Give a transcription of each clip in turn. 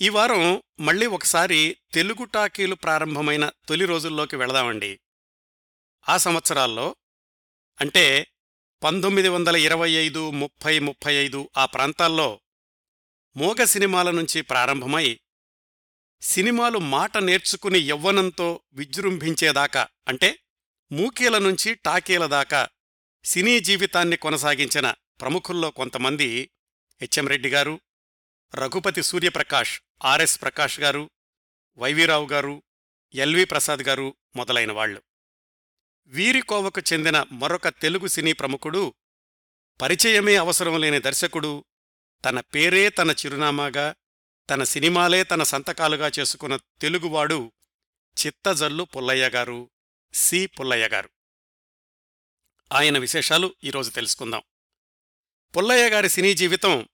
ఈ వారం మళ్ళీ ఒకసారి తెలుగు టాకీలు ప్రారంభమైన తొలి రోజుల్లోకి వెళదామండి. ఆ సంవత్సరాల్లో అంటే పంతొమ్మిది వందల ఇరవై ఐదు ముప్పై ముప్పై ఐదు ఆ ప్రాంతాల్లో మోగ సినిమాల నుంచి ప్రారంభమై సినిమాలు మాట నేర్చుకుని యవ్వనంతో విజృంభించేదాకా అంటే మూకీల నుంచి టాకీల దాకా సినీ జీవితాన్ని కొనసాగించిన ప్రముఖుల్లో కొంతమంది హెచ్ఎం రెడ్డి గారు రఘుపతి సూర్యప్రకాష్ ఆర్ఎస్ ప్రకాష్ గారు వైవీరావు గారు ఎల్వి ప్రసాద్ గారు మొదలైన వాళ్ళు వీరికోవకు చెందిన మరొక తెలుగు సినీ ప్రముఖుడు పరిచయమే అవసరం లేని దర్శకుడు తన పేరే తన చిరునామాగా తన సినిమాలే తన సంతకాలుగా చేసుకున్న తెలుగువాడు చిత్తజల్లు పుల్లయ్య గారు సి పుల్లయ్య గారు. ఆయన విశేషాలు ఈరోజు తెలుసుకుందాం. పుల్లయ్య గారి సినీ జీవితం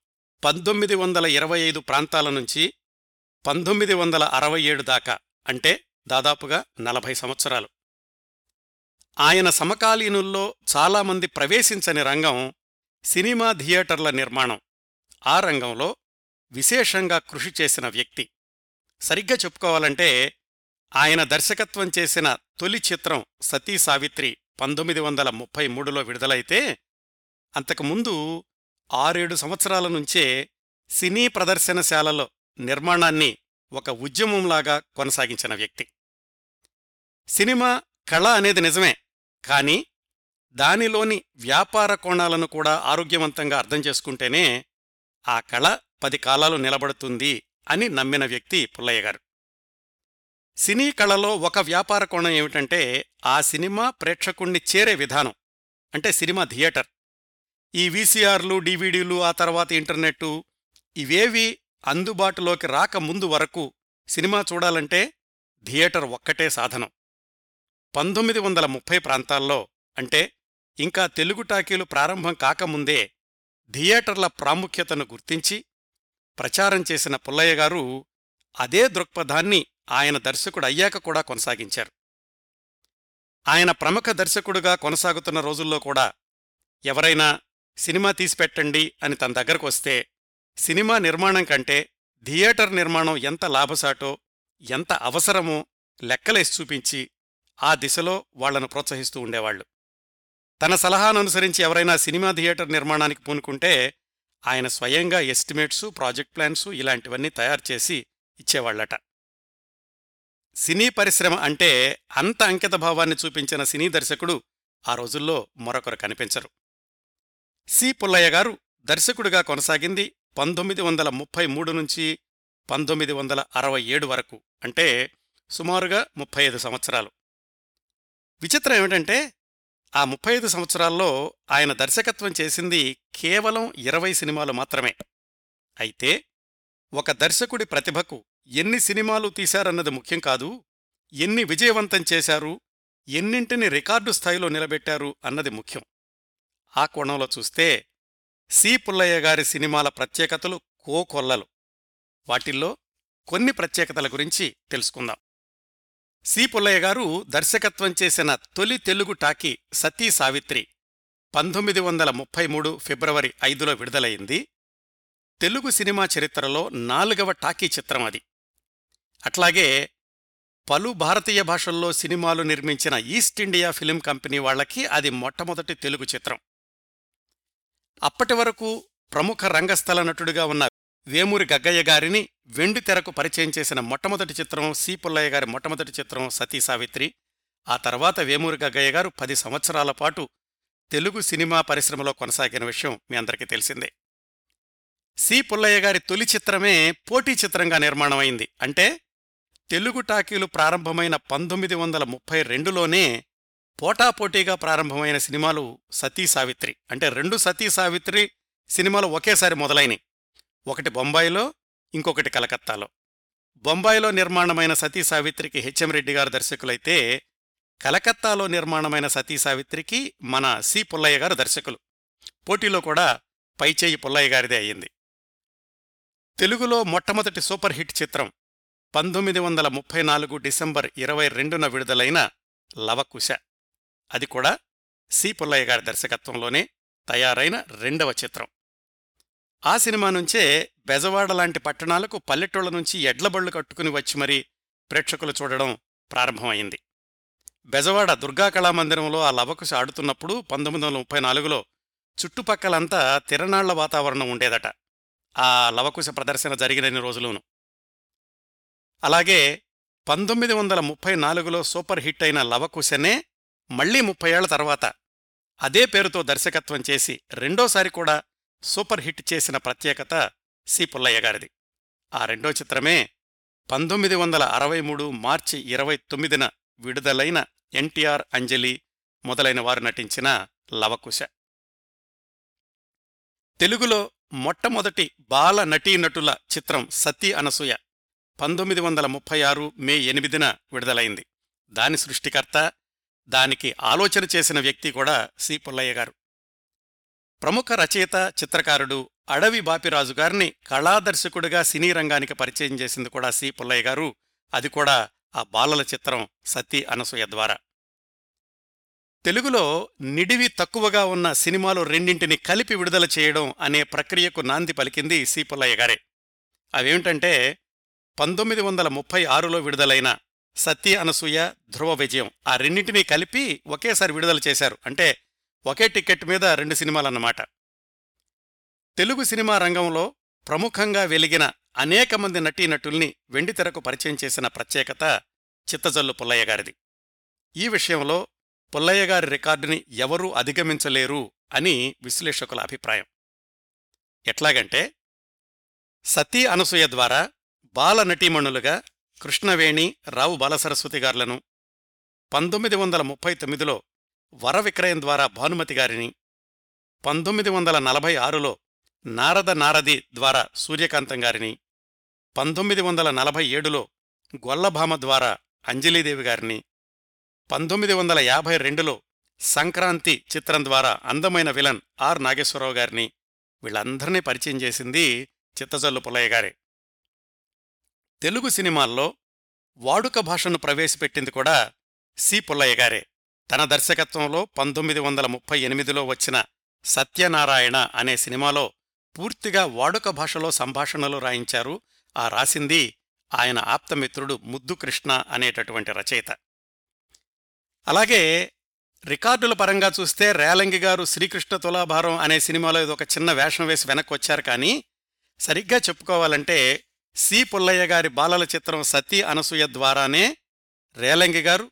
పంతొమ్మిది వందల ఇరవై ఐదు ప్రాంతాల నుంచి పంతొమ్మిది వందల అరవై ఏడు దాకా అంటే దాదాపుగా నలభై సంవత్సరాలు. ఆయన సమకాలీనుల్లో చాలామంది ప్రవేశించని రంగం సినిమా థియేటర్ల నిర్మాణం. ఆ రంగంలో విశేషంగా కృషి చేసిన వ్యక్తి. సరిగ్గా చెప్పుకోవాలంటే ఆయన దర్శకత్వం చేసిన తొలి చిత్రం సతీ సావిత్రి పంతొమ్మిది వందల ముప్పై మూడులో విడుదలైతే అంతకుముందు ఆరేడు సంవత్సరాల నుంచే సినీ ప్రదర్శనశాలలో నిర్మాణాన్ని ఒక ఉద్యమంలాగా కొనసాగించిన వ్యక్తి. సినిమా కళ అనేది నిజమే కానీ దానిలోని వ్యాపార కోణాలను కూడా ఆరోగ్యవంతంగా అర్థం చేసుకుంటేనే ఆ కళ పది కాలాలు నిలబడుతుంది అని నమ్మిన వ్యక్తి పుల్లయ్య గారు. సినీ కళలో ఒక వ్యాపార కోణం ఏమిటంటే ఆ సినిమా ప్రేక్షకుణ్ణి చేరే విధానం అంటే సినిమా థియేటర్. ఈ వీసీఆర్లు డివిడీలు ఆ తర్వాత ఇంటర్నెట్టు ఇవేవి అందుబాటులోకి రాకముందు వరకు సినిమా చూడాలంటే థియేటర్ ఒక్కటే సాధనం. పంతొమ్మిది వందల ముప్పై ప్రాంతాల్లో అంటే ఇంకా తెలుగు టాకీలు ప్రారంభం కాకముందే థియేటర్ల ప్రాముఖ్యతను గుర్తించి ప్రచారం చేసిన పుల్లయ్య గారు అదే దృక్పథాన్ని ఆయన దర్శకుడు అయ్యాక కూడా కొనసాగించారు. ఆయన ప్రముఖ దర్శకుడుగా కొనసాగుతున్న రోజుల్లో కూడా ఎవరైనా సినిమా తీసిపెట్టండి అని తన దగ్గరకు వస్తే సినిమా నిర్మాణం కంటే థియేటర్ నిర్మాణం ఎంత లాభసాటో ఎంత అవసరమో లెక్కలేసి చూపించి ఆ దిశలో వాళ్ళను ప్రోత్సహిస్తూ ఉండేవాళ్ళు. తన సలహాను అనుసరించి ఎవరైనా సినిమా థియేటర్ నిర్మాణానికి పూనుకుంటే ఆయన స్వయంగా ఎస్టిమేట్సు ప్రాజెక్ట్ ప్లాన్సు ఇలాంటివన్నీ తయారు చేసి ఇచ్చేవాళ్ళట. సినీ పరిశ్రమ అంటే అంత అంకితభావాన్ని చూపించిన సినీ దర్శకుడు ఆ రోజుల్లో మరొకరు కనిపించరు. సి పుల్లయ్య గారు దర్శకుడిగా కొనసాగింది పంతొమ్మిది వందల ముప్పై మూడు నుంచి పంతొమ్మిది వందల అరవై ఏడు వరకు అంటే సుమారుగా ముప్పై ఐదు సంవత్సరాలు. విచిత్రం ఏమిటంటే ఆ ముప్పై ఐదు సంవత్సరాల్లో ఆయన దర్శకత్వం చేసింది కేవలం ఇరవై సినిమాలు మాత్రమే. అయితే ఒక దర్శకుడి ప్రతిభకు ఎన్ని సినిమాలు తీశారన్నది ముఖ్యం కాదు ఎన్ని విజయవంతం చేశారు ఎన్నింటిని రికార్డు స్థాయిలో నిలబెట్టారు అన్నది ముఖ్యం. ఆ కోణంలో చూస్తే సి. పుల్లయ్య గారి సినిమాల ప్రత్యేకతలు కోకొల్లలు వాటిల్లో కొన్ని ప్రత్యేకతల గురించి తెలుసుకుందాం. సి. పుల్లయ్య గారు దర్శకత్వం చేసిన తొలి తెలుగు టాకీ సతీ సావిత్రి పంతొమ్మిది వందల ముప్పై మూడు ఫిబ్రవరి ఐదులో విడుదలైంది. తెలుగు సినిమా చరిత్రలో నాలుగవ టాకీ చిత్రం అది. అట్లాగే పలు భారతీయ భాషల్లో సినిమాలు నిర్మించిన ఈస్ట్ ఇండియా ఫిలిం కంపెనీ వాళ్ళకి అది మొట్టమొదటి తెలుగు చిత్రం. అప్పటి వరకు ప్రముఖ రంగస్థల నటుడిగా ఉన్న వేమూరి గగ్గయ్య గారిని వెండి తెరకు పరిచయం చేసిన మొట్టమొదటి చిత్రం సి. పుల్లయ్య గారి మొట్టమొదటి చిత్రం సతీ సావిత్రి. ఆ తర్వాత వేమూరి గగ్గయ్య గారు పది సంవత్సరాల పాటు తెలుగు సినిమా పరిశ్రమలో కొనసాగిన విషయం మీ అందరికీ తెలిసిందే. సి. పుల్లయ్య గారి తొలి చిత్రమే పోటీ చిత్రంగా నిర్మాణమైంది. అంటే తెలుగు టాకీలు ప్రారంభమైన పంతొమ్మిది వందల ముప్పై రెండులోనే పోటాపోటీగా ప్రారంభమైన సినిమాలు సతీ సావిత్రి. అంటే రెండు సతీ సావిత్రి సినిమాలు ఒకేసారి మొదలైనవి ఒకటి బొంబాయిలో ఇంకొకటి కలకత్తాలో. బొంబాయిలో నిర్మాణమైన సతీ సావిత్రికి హెచ్ఎం రెడ్డి గారు దర్శకులైతే కలకత్తాలో నిర్మాణమైన సతీ సావిత్రికి మన సి పుల్లయ్య గారు దర్శకులు. పోటీలో కూడా పైచేయి పుల్లయ్య గారిదే అయ్యింది. తెలుగులో మొట్టమొదటి సూపర్ హిట్ చిత్రం పంతొమ్మిది వందల ముప్పై నాలుగు డిసెంబర్ ఇరవై రెండున విడుదలైన లవకుశ. అది కూడా సి. పుల్లయ్య గారి దర్శకత్వంలోనే తయారైన రెండవ చిత్రం. ఆ సినిమా నుంచే బెజవాడ లాంటి పట్టణాలకు పల్లెటూళ్ళ నుంచి ఎడ్లబళ్ళు కట్టుకుని వచ్చి మరీ ప్రేక్షకులు చూడడం ప్రారంభమైంది. బెజవాడ దుర్గా కళామందిరంలో ఆ లవకుశ ఆడుతున్నప్పుడు పంతొమ్మిది వందల ముప్పై నాలుగులో చుట్టుపక్కలంతా తిరణాళ్ళ వాతావరణం ఉండేదట. ఆ లవకుశ ప్రదర్శన జరిగినన్ని రోజులూను. అలాగే పంతొమ్మిది వందల ముప్పై నాలుగులో సూపర్ హిట్ అయిన లవకుశనే మళ్ళీ ముప్పై ఏళ్ళ తర్వాత అదే పేరుతో దర్శకత్వం చేసి రెండోసారి కూడా సూపర్ హిట్ చేసిన ప్రత్యేకత సి పుల్లయ్య గారిది. ఆ రెండో చిత్రమే పంతొమ్మిది వందల అరవై మూడు మార్చి ఇరవై తొమ్మిదిన విడుదలైన ఎన్టీఆర్ అంజలి మొదలైన వారు నటించిన లవకుశ. తెలుగులో మొట్టమొదటి బాల నటీనటుల చిత్రం సతీ అనసూయ పంతొమ్మిది వందల ముప్పై ఆరు మే ఎనిమిదిన విడుదలైంది. దాని సృష్టికర్త దానికి ఆలోచన చేసిన వ్యక్తి కూడా సి. పుల్లయ్య గారు. ప్రముఖ రచయిత చిత్రకారుడు అడవి బాపిరాజు గారిని కళాదర్శకుడిగా సినీ రంగానికి పరిచయం చేసింది కూడా సి. పుల్లయ్య గారు. అది కూడా ఆ బాలల చిత్రం సతీ అనసూయ ద్వారా. తెలుగులో నిడివి తక్కువగా ఉన్న సినిమాలు రెండింటిని కలిపి విడుదల చేయడం అనే ప్రక్రియకు నాంది పలికింది సి. పుల్లయ్య గారే. అవేమిటంటే పంతొమ్మిది వందల ముప్పై ఆరులో విడుదలైన సత్య అనసూయ ధ్రువ విజయం. ఆ రెండింటినీ కలిపి ఒకేసారి విడుదల చేశారు. అంటే ఒకే టికెట్ మీద రెండు సినిమాలన్నమాట. తెలుగు సినిమా రంగంలో ప్రముఖంగా వెలిగిన అనేక మంది నటీనటుల్ని వెండితెరకు పరిచయం చేసిన ప్రత్యేకత చిత్తజల్లు పుల్లయ్య గారిది. ఈ విషయంలో పుల్లయ్య గారి రికార్డుని ఎవరూ అధిగమించలేరు అని విశ్లేషకుల అభిప్రాయం. ఎట్లాగంటే సతీ అనసూయ ద్వారా బాల నటీమణులుగా కృష్ణవేణి రావు బాలసరస్వతి గారులను పంతొమ్మిది వందల ముప్పై తొమ్మిదిలో వర విక్రయం ద్వారా భానుమతి గారిని పంతొమ్మిది వందల నలభై ఆరులో నారద నారది ద్వారా సూర్యకాంతం గారిని పంతొమ్మిది వందల నలభై ఏడులో గొల్లభామ ద్వారా అంజలీదేవి గారిని పంతొమ్మిది వందల యాభై రెండులో సంక్రాంతి చిత్రం ద్వారా అందమైన విలన్ ఆర్ నాగేశ్వరరావు గారిని వీళ్ళందరినీ పరిచయం చేసింది చిత్తజల్లు పుల్లయ్య గారే. తెలుగు సినిమాల్లో వాడుక భాషను ప్రవేశపెట్టింది కూడా సి. పుల్లయ్య గారే. తన దర్శకత్వంలో పంతొమ్మిది వందల ముప్పై ఎనిమిదిలో వచ్చిన సత్యనారాయణ అనే సినిమాలో పూర్తిగా వాడుక భాషలో సంభాషణలు రాయించారు. ఆ రాసింది ఆయన ఆప్తమిత్రుడు ముద్దు కృష్ణ అనేటటువంటి రచయిత. అలాగే రికార్డుల పరంగా చూస్తే రేలంగి గారు శ్రీకృష్ణ తులాభారం అనే సినిమాలో ఇది ఒక చిన్న వేషం వేసి వెనక్కి వచ్చారు కానీ సరిగ్గా చెప్పుకోవాలంటే సి. పుల్లయ్య గారి బాలల చిత్రం సతీ అనసూయ ద్వారానే రేలంగి గారు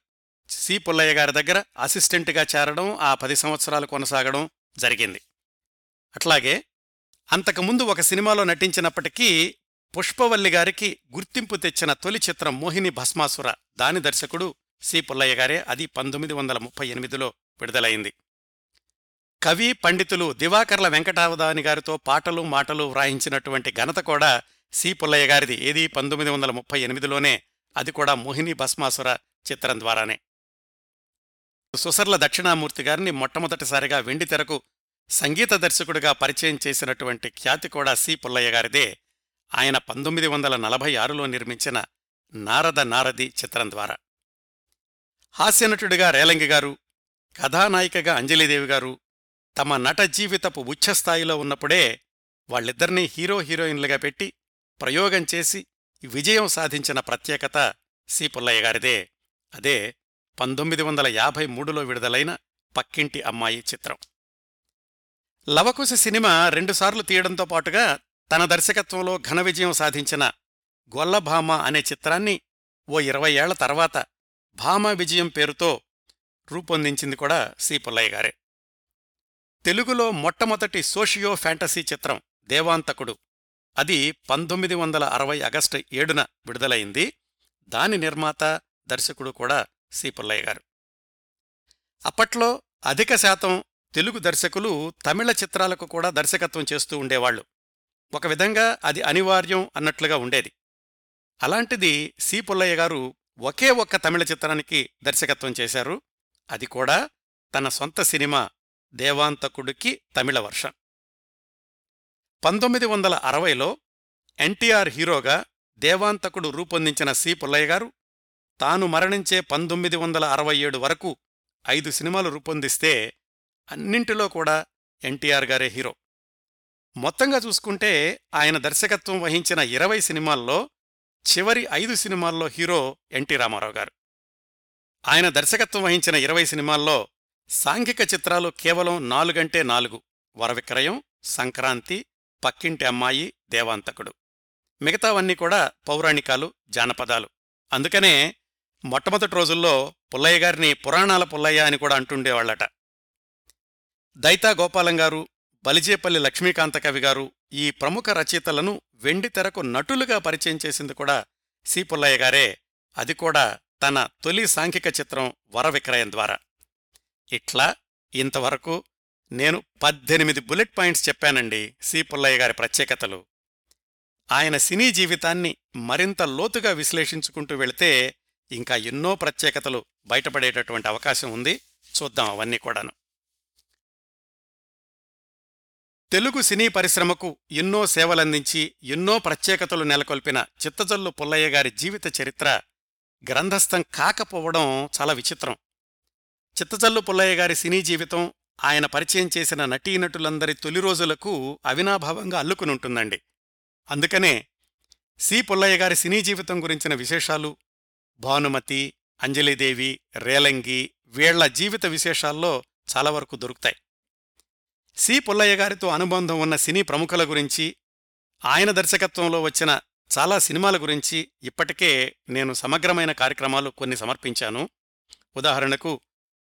సి. పుల్లయ్య గారి దగ్గర అసిస్టెంట్గా చేరడం ఆ పది సంవత్సరాలు కొనసాగడం జరిగింది. అట్లాగే అంతకుముందు ఒక సినిమాలో నటించినప్పటికీ పుష్పవల్లి గారికి గుర్తింపు తెచ్చిన తొలి చిత్రం మోహిని భస్మాసుర. దాని దర్శకుడు సి. పుల్లయ్య గారే. అది పంతొమ్మిది వందల ముప్పై ఎనిమిదిలో విడుదలైంది. కవి పండితులు దివాకర్ల వెంకటావదాని గారితో పాటలు మాటలు వ్రాయించినటువంటి ఘనత కూడా సి. పుల్లయ్య గారిది ఏది? పంతొమ్మిది వందల ముప్పై ఎనిమిదిలోనే. అది కూడా మోహిని భస్మాసుర చిత్రం ద్వారానే. సుసర్ల దక్షిణామూర్తి గారిని మొట్టమొదటిసారిగా వెండితెరకు సంగీత దర్శకుడిగా పరిచయం చేసినటువంటి ఖ్యాతి కూడా సి. పుల్లయ్య గారిదే. ఆయన పంతొమ్మిది వందల నలభై ఆరులో నిర్మించిన నారద నారది చిత్రం ద్వారా. హాస్యనటుడిగా రేలంగి గారు కథానాయికగా అంజలిదేవి గారు తమ నట జీవితపు ఉచ్ఛస్థాయిలో ఉన్నప్పుడే వాళ్ళిద్దరినీ హీరో హీరోయిన్లుగా పెట్టి ప్రయోగం చేసి విజయం సాధించిన ప్రత్యేకత సి పుల్లయ్య గారిదే. అదే పంతొమ్మిది వందల యాభై మూడులో విడుదలైన పక్కింటి అమ్మాయి చిత్రం. లవకుశ సినిమా రెండుసార్లు తీయడంతో పాటుగా తన దర్శకత్వంలో ఘన విజయం సాధించిన గొల్లభామ అనే చిత్రాన్ని ఓ ఇరవై ఏళ్ళ తర్వాత భామ విజయం పేరుతో రూపొందించింది కూడా సి పుల్లయ్య గారే. తెలుగులో మొట్టమొదటి సోషియో ఫ్యాంటసీ చిత్రం దేవాంతకుడు అది పంతొమ్మిది వందల అరవై ఆగస్టు ఏడున విడుదలైంది. దాని నిర్మాత దర్శకుడు కూడా సి పుల్లయ్య గారు. అప్పట్లో అధిక శాతం తెలుగు దర్శకులు తమిళ చిత్రాలకు కూడా దర్శకత్వం చేస్తూ ఉండేవాళ్ళు ఒక విధంగా అది అనివార్యం అన్నట్లుగా ఉండేది. అలాంటిది సి పుల్లయ్య గారు ఒకే ఒక్క తమిళ చిత్రానికి దర్శకత్వం చేశారు. అది కూడా తన సొంత సినిమా దేవాంతకుడికి తమిళ వర్షం. పంతొమ్మిది వందల అరవైలో ఎన్టీఆర్ హీరోగా దేవాంతకుడు రూపొందించిన సి. పుల్లయ్య గారు తాను మరణించే పంతొమ్మిది వందల అరవై ఏడు వరకు ఐదు సినిమాలు రూపొందిస్తే అన్నింటిలో కూడా ఎన్టీఆర్ గారే హీరో. మొత్తంగా చూసుకుంటే ఆయన దర్శకత్వం వహించిన ఇరవై సినిమాల్లో చివరి ఐదు సినిమాల్లో హీరో ఎన్టీ రామారావు గారు. ఆయన దర్శకత్వం వహించిన ఇరవై సినిమాల్లో సాంఘిక చిత్రాలు కేవలం నాలుగంటే నాలుగు వరవిక్రయం సంక్రాంతి పక్కింటి అమ్మాయి దేవాంతకుడు. మిగతావన్నీ కూడా పౌరాణికాలు జానపదాలు. అందుకనే మొట్టమొదటి రోజుల్లో పుల్లయ్య గారిని పురాణాల పుల్లయ్య అని కూడా అంటుండేవాళ్ళట దైతా గోపాలం గారు బలిజేపల్లి లక్ష్మీకాంత కవి గారు ఈ ప్రముఖ రచయితలను వెండి తెరకు నటులుగా పరిచయం చేసింది కూడా సి. పుల్లయ్య గారే. అది కూడా తన తొలి సాంఘిక చిత్రం వరవిక్రయం ద్వారా. ఇట్లా ఇంతవరకు నేను పద్దెనిమిది బుల్లెట్ పాయింట్స్ చెప్పానండి సి పుల్లయ్య గారి ప్రత్యేకతలు. ఆయన సినీ జీవితాన్ని మరింత లోతుగా విశ్లేషించుకుంటూ వెళితే ఇంకా ఎన్నో ప్రత్యేకతలు బయటపడేటటువంటి అవకాశం ఉంది. చూద్దాం అవన్నీ కూడాను. తెలుగు సినీ పరిశ్రమకు ఎన్నో సేవలందించి ఎన్నో ప్రత్యేకతలు నెలకొల్పిన చిత్తజల్లు పుల్లయ్య గారి జీవిత చరిత్ర గ్రంథస్థం కాకపోవడం చాలా విచిత్రం. చిత్తజల్లు పుల్లయ్య గారి సినీ జీవితం ఆయన పరిచయం చేసిన నటీనటులందరి తొలి రోజులకు అవినాభావంగా అల్లుకునుంటుందండి. అందుకనే సి. పుల్లయ్య గారి సినీ జీవితం గురించిన విశేషాలు భానుమతి అంజలిదేవి రేలంగి వీళ్ళ జీవిత విశేషాల్లో చాలా వరకు దొరుకుతాయి. సి. పుల్లయ్య గారితో అనుబంధం ఉన్న సినీ ప్రముఖుల గురించి ఆయన దర్శకత్వంలో వచ్చిన చాలా సినిమాల గురించి ఇప్పటికే నేను సమగ్రమైన కార్యక్రమాలు కొన్ని సమర్పించాను. ఉదాహరణకు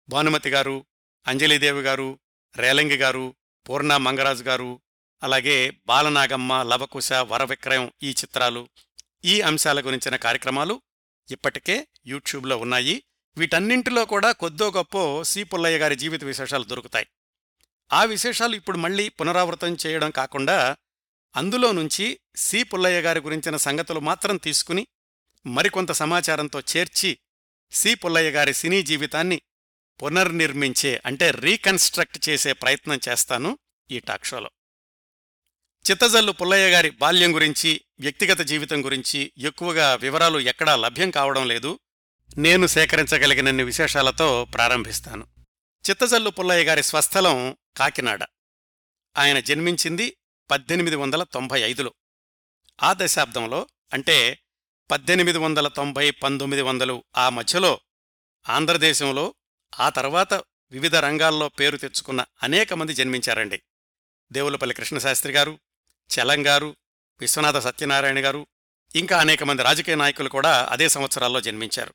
భానుమతి గారు అంజలిదేవి గారు రేలంగి గారు పూర్ణ మంగరాజు గారు అలాగే బాలనాగమ్మ లవకుశ వరవిక్రయం ఈ చిత్రాలు ఈ అంశాల గురించిన కార్యక్రమాలు ఇప్పటికే యూట్యూబ్లో ఉన్నాయి. వీటన్నింటిలో కూడా కొద్దో గొప్ప సి పుల్లయ్య గారి జీవిత విశేషాలు దొరుకుతాయి. ఆ విశేషాలు ఇప్పుడు మళ్ళీ పునరావృతం చేయడం కాకుండా అందులో నుంచి సి పుల్లయ్య గారి గురించిన సంగతులు మాత్రం తీసుకుని మరికొంత సమాచారంతో చేర్చి సి పుల్లయ్య గారి సినీ జీవితాన్ని పునర్నిర్మించే అంటే రీకన్స్ట్రక్ట్ చేసే ప్రయత్నం చేస్తాను ఈ టాక్ షోలో. చిత్తజల్లు పుల్లయ్య గారి బాల్యం గురించి వ్యక్తిగత జీవితం గురించి ఎక్కువగా వివరాలు ఎక్కడా లభ్యం కావడం లేదు. నేను సేకరించగలిగినన్ని విశేషాలతో ప్రారంభిస్తాను. చిత్తజల్లు పుల్లయ్య గారి స్వస్థలం కాకినాడ. ఆయన జన్మించింది పద్దెనిమిది వందల తొంభై ఐదులో. ఆ దశాబ్దంలో అంటే పద్దెనిమిది వందల తొంభై పంతొమ్మిది వందలు ఆ మధ్యలో ఆంధ్రదేశంలో ఆ తర్వాత వివిధ రంగాల్లో పేరు తెచ్చుకున్న అనేక మంది జన్మించారండి. దేవులపల్లి కృష్ణశాస్త్రి గారు చలంగారు విశ్వనాథ సత్యనారాయణ గారు ఇంకా అనేక మంది రాజకీయ నాయకులు కూడా అదే సంవత్సరాల్లో జన్మించారు.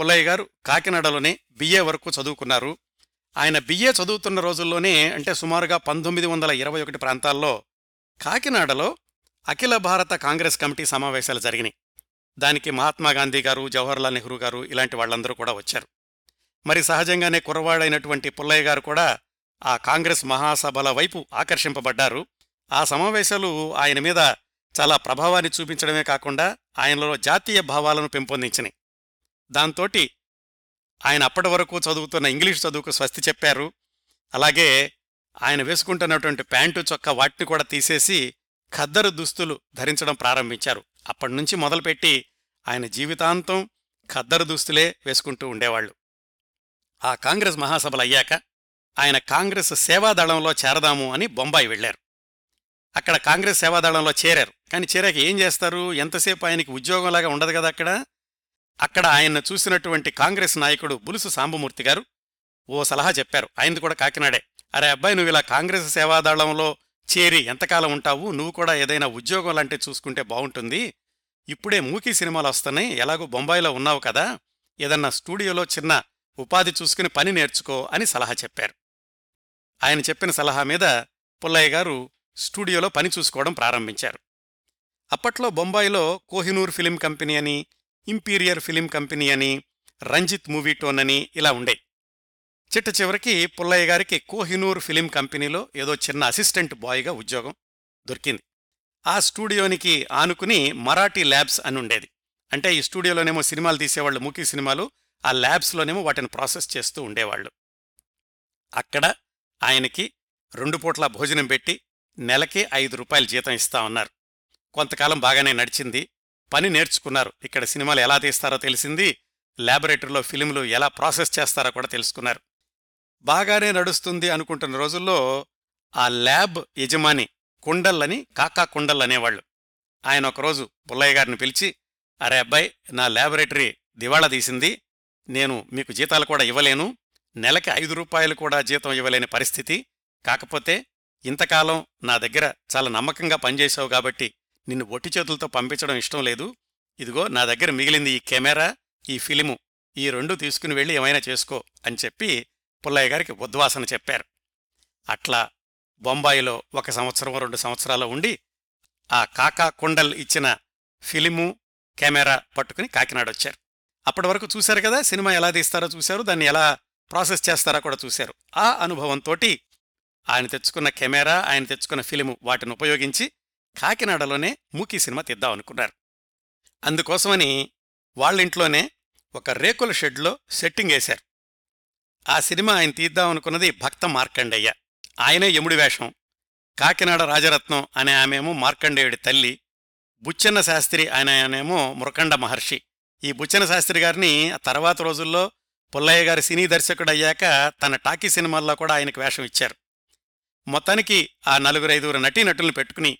పుల్లయ్య గారు కాకినాడలోనే బిఏ వరకు చదువుకున్నారు. ఆయన బిఏ చదువుతున్న రోజుల్లోనే అంటే సుమారుగా పంతొమ్మిది వందల ఇరవై ఒకటి ప్రాంతాల్లో కాకినాడలో అఖిల భారత కాంగ్రెస్ కమిటీ సమావేశాలు జరిగినాయి. దానికి మహాత్మాగాంధీ గారు జవహర్లాల్ నెహ్రూ గారు ఇలాంటి వాళ్ళందరూ కూడా వచ్చారు. మరి సహజంగానే కుర్రవాడైనటువంటి పుల్లయ్య గారు కూడా ఆ కాంగ్రెస్ మహాసభల వైపు ఆకర్షింపబడ్డారు. ఆ సమావేశాలు ఆయన మీద చాలా ప్రభావాన్ని చూపించడమే కాకుండా ఆయనలో జాతీయ భావాలను పెంపొందించినాయి. దాంతోటి ఆయన అప్పటి వరకు చదువుతున్న ఇంగ్లీష్ చదువుకు స్వస్తి చెప్పారు. అలాగే ఆయన వేసుకుంటున్నటువంటి ప్యాంటు చొక్కా వాటిని కూడా తీసేసి ఖద్దరు దుస్తులు ధరించడం ప్రారంభించారు. అప్పటినుంచి మొదలుపెట్టి ఆయన జీవితాంతం ఖద్దరు దుస్తులే వేసుకుంటూ ఉండేవాళ్ళు ఆ కాంగ్రెస్ మహాసభలు అయ్యాక ఆయన కాంగ్రెస్ సేవాదళంలో చేరదాము అని బొంబాయి వెళ్ళారు అక్కడ కాంగ్రెస్ సేవాదళంలో చేరారు. కానీ చేరాక ఏం చేస్తారు? ఎంతసేపు ఆయనకి ఉద్యోగంలాగా ఉండదు కదా అక్కడ? అక్కడ ఆయన్ను చూసినటువంటి కాంగ్రెస్ నాయకుడు బులుసు సాంబమూర్తి గారు ఓ సలహా చెప్పారు. ఆయనది కూడా కాకినాడే. అరే అబ్బాయి నువ్వు ఇలా కాంగ్రెస్ సేవాదళంలో చేరి ఎంతకాలం ఉంటావు? నువ్వు కూడా ఏదైనా ఉద్యోగం లాంటివి చూసుకుంటే బాగుంటుంది. ఇప్పుడే మూకీ సినిమాలు వస్తున్నాయి. ఎలాగో బొంబాయిలో ఉన్నావు కదా? ఏదన్నా స్టూడియోలో చిన్న ఉపాధి చూసుకుని పని నేర్చుకో అని సలహా చెప్పారు. ఆయన చెప్పిన సలహా మీద పుల్లయ్య గారు స్టూడియోలో పని చూసుకోవడం ప్రారంభించారు. అప్పట్లో బొంబాయిలో కోహినూర్ ఫిలిం కంపెనీ అని ఇంపీరియర్ ఫిలిం కంపెనీ అని రంజిత్ మూవీ టోన్ అని ఇలా ఉండే చిట్ట చివరికి పుల్లయ్య గారికి కోహినూర్ ఫిలిం కంపెనీలో ఏదో చిన్న అసిస్టెంట్ బాయ్గా ఉద్యోగం దొరికింది. ఆ స్టూడియోనికి ఆనుకుని మరాఠీ ల్యాబ్స్ అని ఉండేది. అంటే ఈ స్టూడియోలోనేమో సినిమాలు తీసేవాళ్ళు మూకీ సినిమాలు ఆ ల్యాబ్స్లోనేమో వాటిని ప్రాసెస్ చేస్తూ ఉండేవాళ్ళు. అక్కడ ఆయనకి రెండు పూట్ల భోజనం పెట్టి నెలకి ఐదు రూపాయలు జీతం ఇస్తా ఉన్నారు కొంతకాలం బాగానే నడిచింది. పని నేర్చుకున్నారు. ఇక్కడ సినిమాలు ఎలా తీస్తారో తెలిసింది. ల్యాబొరేటరీలో ఫిలింలు ఎలా ప్రాసెస్ చేస్తారో కూడా తెలుసుకున్నారు. బాగానే నడుస్తుంది అనుకుంటున్న రోజుల్లో ఆ ల్యాబ్ యజమాని కుండల్లని కాకా కుండల్ అనేవాళ్ళు. ఆయన ఒకరోజు పుల్లయ్య గారిని పిలిచి అరే అబ్బాయి నా ల్యాబొరేటరీ దివాళా తీసింది. నేను మీకు జీతాలు కూడా ఇవ్వలేను. నెలకి ఐదు రూపాయలు కూడా జీతం ఇవ్వలేని పరిస్థితి. కాకపోతే ఇంతకాలం నా దగ్గర చాలా నమ్మకంగా పనిచేశావు కాబట్టి నిన్ను ఒట్టి చేతులతో పంపించడం ఇష్టం లేదు. ఇదిగో నా దగ్గర మిగిలింది ఈ కెమెరా ఈ ఫిలిము ఈ రెండు తీసుకుని వెళ్ళి ఏమైనా చేసుకో అని చెప్పి పుల్లయ్య గారికి ఉద్వాసన చెప్పారు. అట్లా బొంబాయిలో ఒక సంవత్సరం రెండు సంవత్సరాలు ఉండి ఆ కాకా కుండల్ ఇచ్చిన ఫిలిము కెమెరా పట్టుకుని కాకినాడ వచ్చారు. అప్పటి వరకు చూశారు కదా సినిమా ఎలా తీస్తారో చూశారు దాన్ని ఎలా ప్రాసెస్ చేస్తారో కూడా చూశారు. ఆ అనుభవంతోటి ఆయన తెచ్చుకున్న కెమెరా ఆయన తెచ్చుకున్న ఫిలిము వాటిని ఉపయోగించి కాకినాడలోనే మూకీ సినిమా తీద్దాం అనుకున్నారు. అందుకోసమని వాళ్ళింట్లోనే ఒక రేకుల షెడ్లో సెట్టింగ్ వేశారు. ఆ సినిమా ఆయన తీద్దాం అనుకున్నది భక్త మార్కండయ్య ఆయనే యముడి వేషం. కాకినాడ రాజరత్నం అనే ఆమెమో మార్కండేయుడి తల్లి. బుచ్చన్న శాస్త్రి అనే ఆయనేమో మృకండ మహర్షి. ఈ బుచ్చన శాస్త్రి గారిని తర్వాత రోజుల్లో పుల్లయ్య గారి సినీ దర్శకుడు అయ్యాక తన టాకీ సినిమాల్లో కూడా ఆయనకు వేషం ఇచ్చారు. మొత్తానికి ఆ నలుగురైదుగురు నటీనటులను పెట్టుకుని